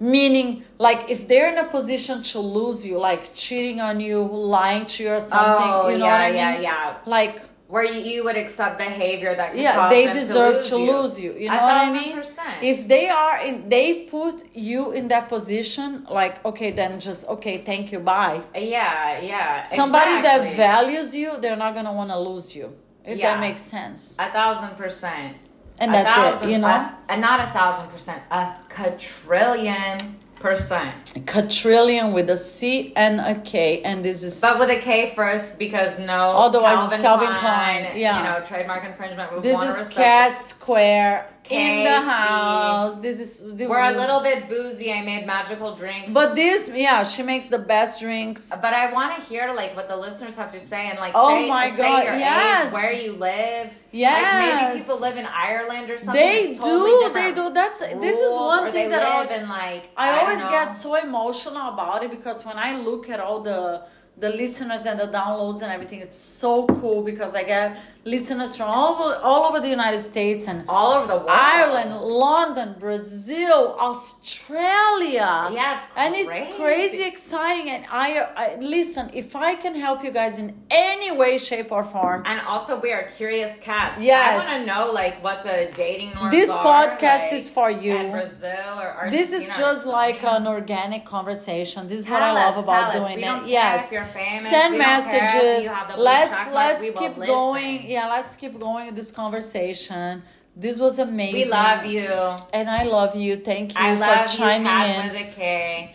A: Meaning, like, if they're in a position to lose you, like cheating on you, lying to you or something,
B: Oh,
A: you know
B: yeah,
A: what I mean?
B: yeah, yeah.
A: Like,
B: Where you, you would accept behavior that
A: yeah they deserve
B: to
A: to
B: lose,
A: lose you you know what i mean
B: percent.
A: if they are in they put you in that position like okay then just okay thank you bye
B: Yeah, yeah.
A: somebody
B: exactly.
A: that values you they're not gonna want to lose you if
B: Yeah.
A: that makes sense
B: A thousand percent.
A: And
B: A
A: that's it, you know?
B: a- and not a thousand percent, a quadrillion percent.
A: quadrillion with a c and a k and this is
B: But with a K first because no.
A: Otherwise it's Calvin Klein, yeah.
B: You know, trademark infringement. We
A: this is cat square in the house this is this
B: We're a little bit boozy. I made magical drinks.
A: but this yeah she makes the best drinks
B: But I want to hear like what the listeners have to say and like
A: Oh
B: say,
A: my God,
B: your
A: yes.
B: age, where you live.
A: Yes.
B: Like maybe people live in Ireland or something.
A: they
B: totally
A: do they do that's this is one thing that I always
B: in like
A: I,
B: don't
A: always get so emotional about it because when I look at all the the listeners and the downloads and everything, it's so cool because I get listeners from all over all over the United States and
B: all over the world.
A: Ireland, London, Brazil, Australia.
B: Yeah, it's
A: and it's
B: crazy.
A: exciting. And I, I listen. If I can help you guys in any way, shape, or form,
B: And also, we are curious cats.
A: Yes.
B: I want to know like what the dating norms
A: This
B: are,
A: podcast
B: like,
A: is for you.
B: Brazil or Argentina.
A: this is just like an organic conversation. This is what
B: Tell
A: I love about
B: us.
A: doing it. yes,
B: famous.
A: send
B: We don't care if
A: messages.
B: you have the blue
A: Let's let's keep going. Yeah, let's keep going with this conversation. This was amazing.
B: We love you.
A: and I love you. Thank you
B: I
A: for
B: love you,
A: chiming
B: cat
A: in.
B: with a K.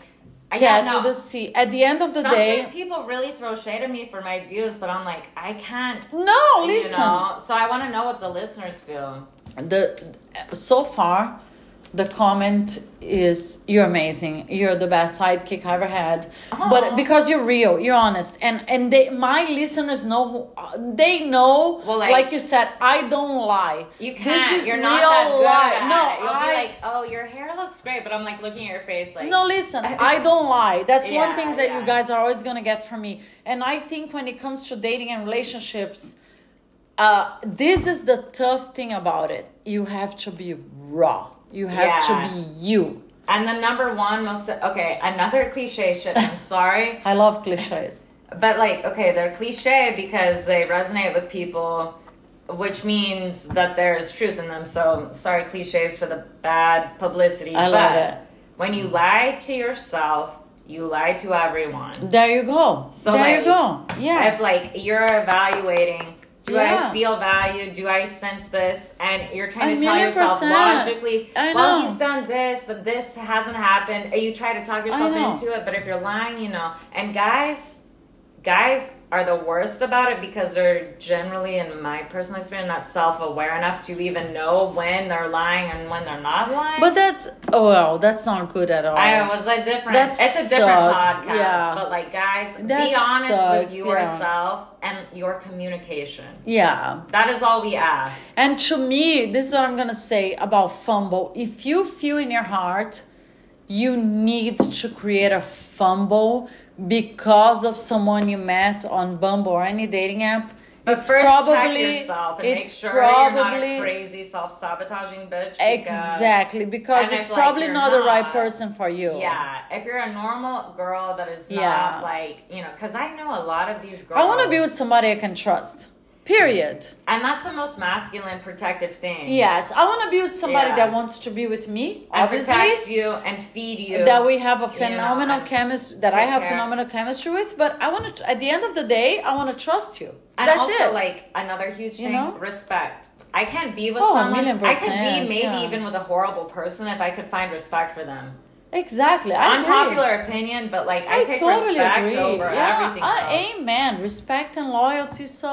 B: I
A: Cat
B: no.
A: with a C. At the end of the day,
B: people really throw shade at me for my views, but I'm like, I can't.
A: no, listen.
B: know? So I want to know what the listeners feel.
A: the so far the comment is you're amazing you're the best sidekick i ever had
B: Aw.
A: but because you're real you're honest and and they my listeners know who they know
B: Well,
A: like,
B: like-
A: you said i don't lie
B: You can't.
A: this is
B: You're
A: real
B: not that good
A: lie no.
B: You'll
A: i
B: be like, oh, your hair looks great, but I'm like looking at your face like.
A: no, listen, I don't lie. That's one thing that you guys are always going to get from me. And I think when it comes to dating and relationships, uh, this is the tough thing about it. You have to be raw. You have
B: Yeah.
A: to be you.
B: And the number one most okay, another cliche shit. I'm sorry,
A: I love cliches.
B: but like okay, they're cliche because they resonate with people, which means that there's truth in them. So sorry, cliches for the bad publicity.
A: I
B: but
A: love it.
B: when you lie to yourself, you lie to everyone.
A: There you go.
B: So,
A: there
B: like,
A: you go. Yeah.
B: If like you're evaluating, do
A: Yeah.
B: I feel valued? Do I sense this? And you're trying to tell yourself
A: percent.
B: logically, well, he's done this, but this hasn't happened. You try to talk yourself into it, but if you're lying, you know. And guys, guys are the worst about it because they're generally, in my personal experience, not self-aware enough to even know when they're lying and when they're not lying.
A: but that's oh well, that's not good at all.
B: I was a different.
A: That
B: it's a different podcast,
A: yeah.
B: but like, guys,
A: That
B: be honest
A: sucks,
B: with
A: yeah.
B: yourself and your communication.
A: yeah.
B: That is all we ask.
A: And to me, this is what I'm gonna say about fumble. If you feel in your heart you need to create a fumble because of someone you met on Bumble or any dating app,
B: But
A: it's
B: first
A: probably
B: check yourself and make
A: it's
B: sure you're not
A: probably
B: a crazy self-sabotaging bitch. because-
A: exactly because it's
B: if, like,
A: probably not, the right person for you.
B: Yeah, if you're a normal girl that is not
A: Yeah.
B: like you know, because I know a lot of these girls.
A: I want to be with somebody I can trust. Period.
B: and that's the most masculine, protective thing.
A: Yes, I want to be with somebody
B: Yeah.
A: that wants to be with me.
B: and
A: Obviously,
B: protect you and feed you.
A: that we have a
B: know,
A: phenomenal
B: and
A: chemistry that I have
B: care.
A: phenomenal chemistry with. But I want to. At the end of the day, I want to trust you.
B: And
A: That's
B: also,
A: it.
B: like another huge
A: You know?
B: respect. I can't be with
A: Oh, a
B: someone. I could be maybe
A: yeah.
B: even with a horrible person if I could find respect for them.
A: exactly. I agree.
B: Unpopular opinion, but like I,
A: I
B: take
A: totally
B: respect
A: agree.
B: over
A: yeah,
B: everything.
A: Uh,
B: else.
A: amen. Respect and loyalty. So,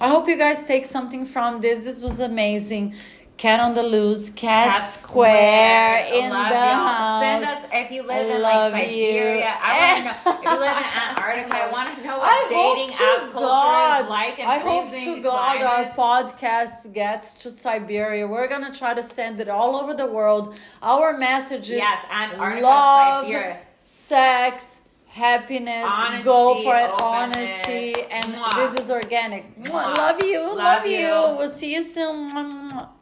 A: I hope you guys take something from this. This was amazing. Cat on the loose, cat,
B: Cat
A: square, in
B: Love
A: the house.
B: Send us if you live
A: I
B: in like
A: you.
B: Siberia. I want to know if you live in Antarctica. I want to know what
A: I
B: dating app culture
A: God,
B: is like in
A: I hope to God
B: climates.
A: our podcast gets to Siberia. We're gonna try to send it all over the world. Our message is
B: Yes, Antarctica,
A: love,
B: Siberia.
A: sex, happiness. go for it,
B: openness.
A: honesty, and
B: Mwah.
A: this is organic.
B: Mwah.
A: Love you, love,
B: Love
A: you.
B: you.
A: We'll see you soon.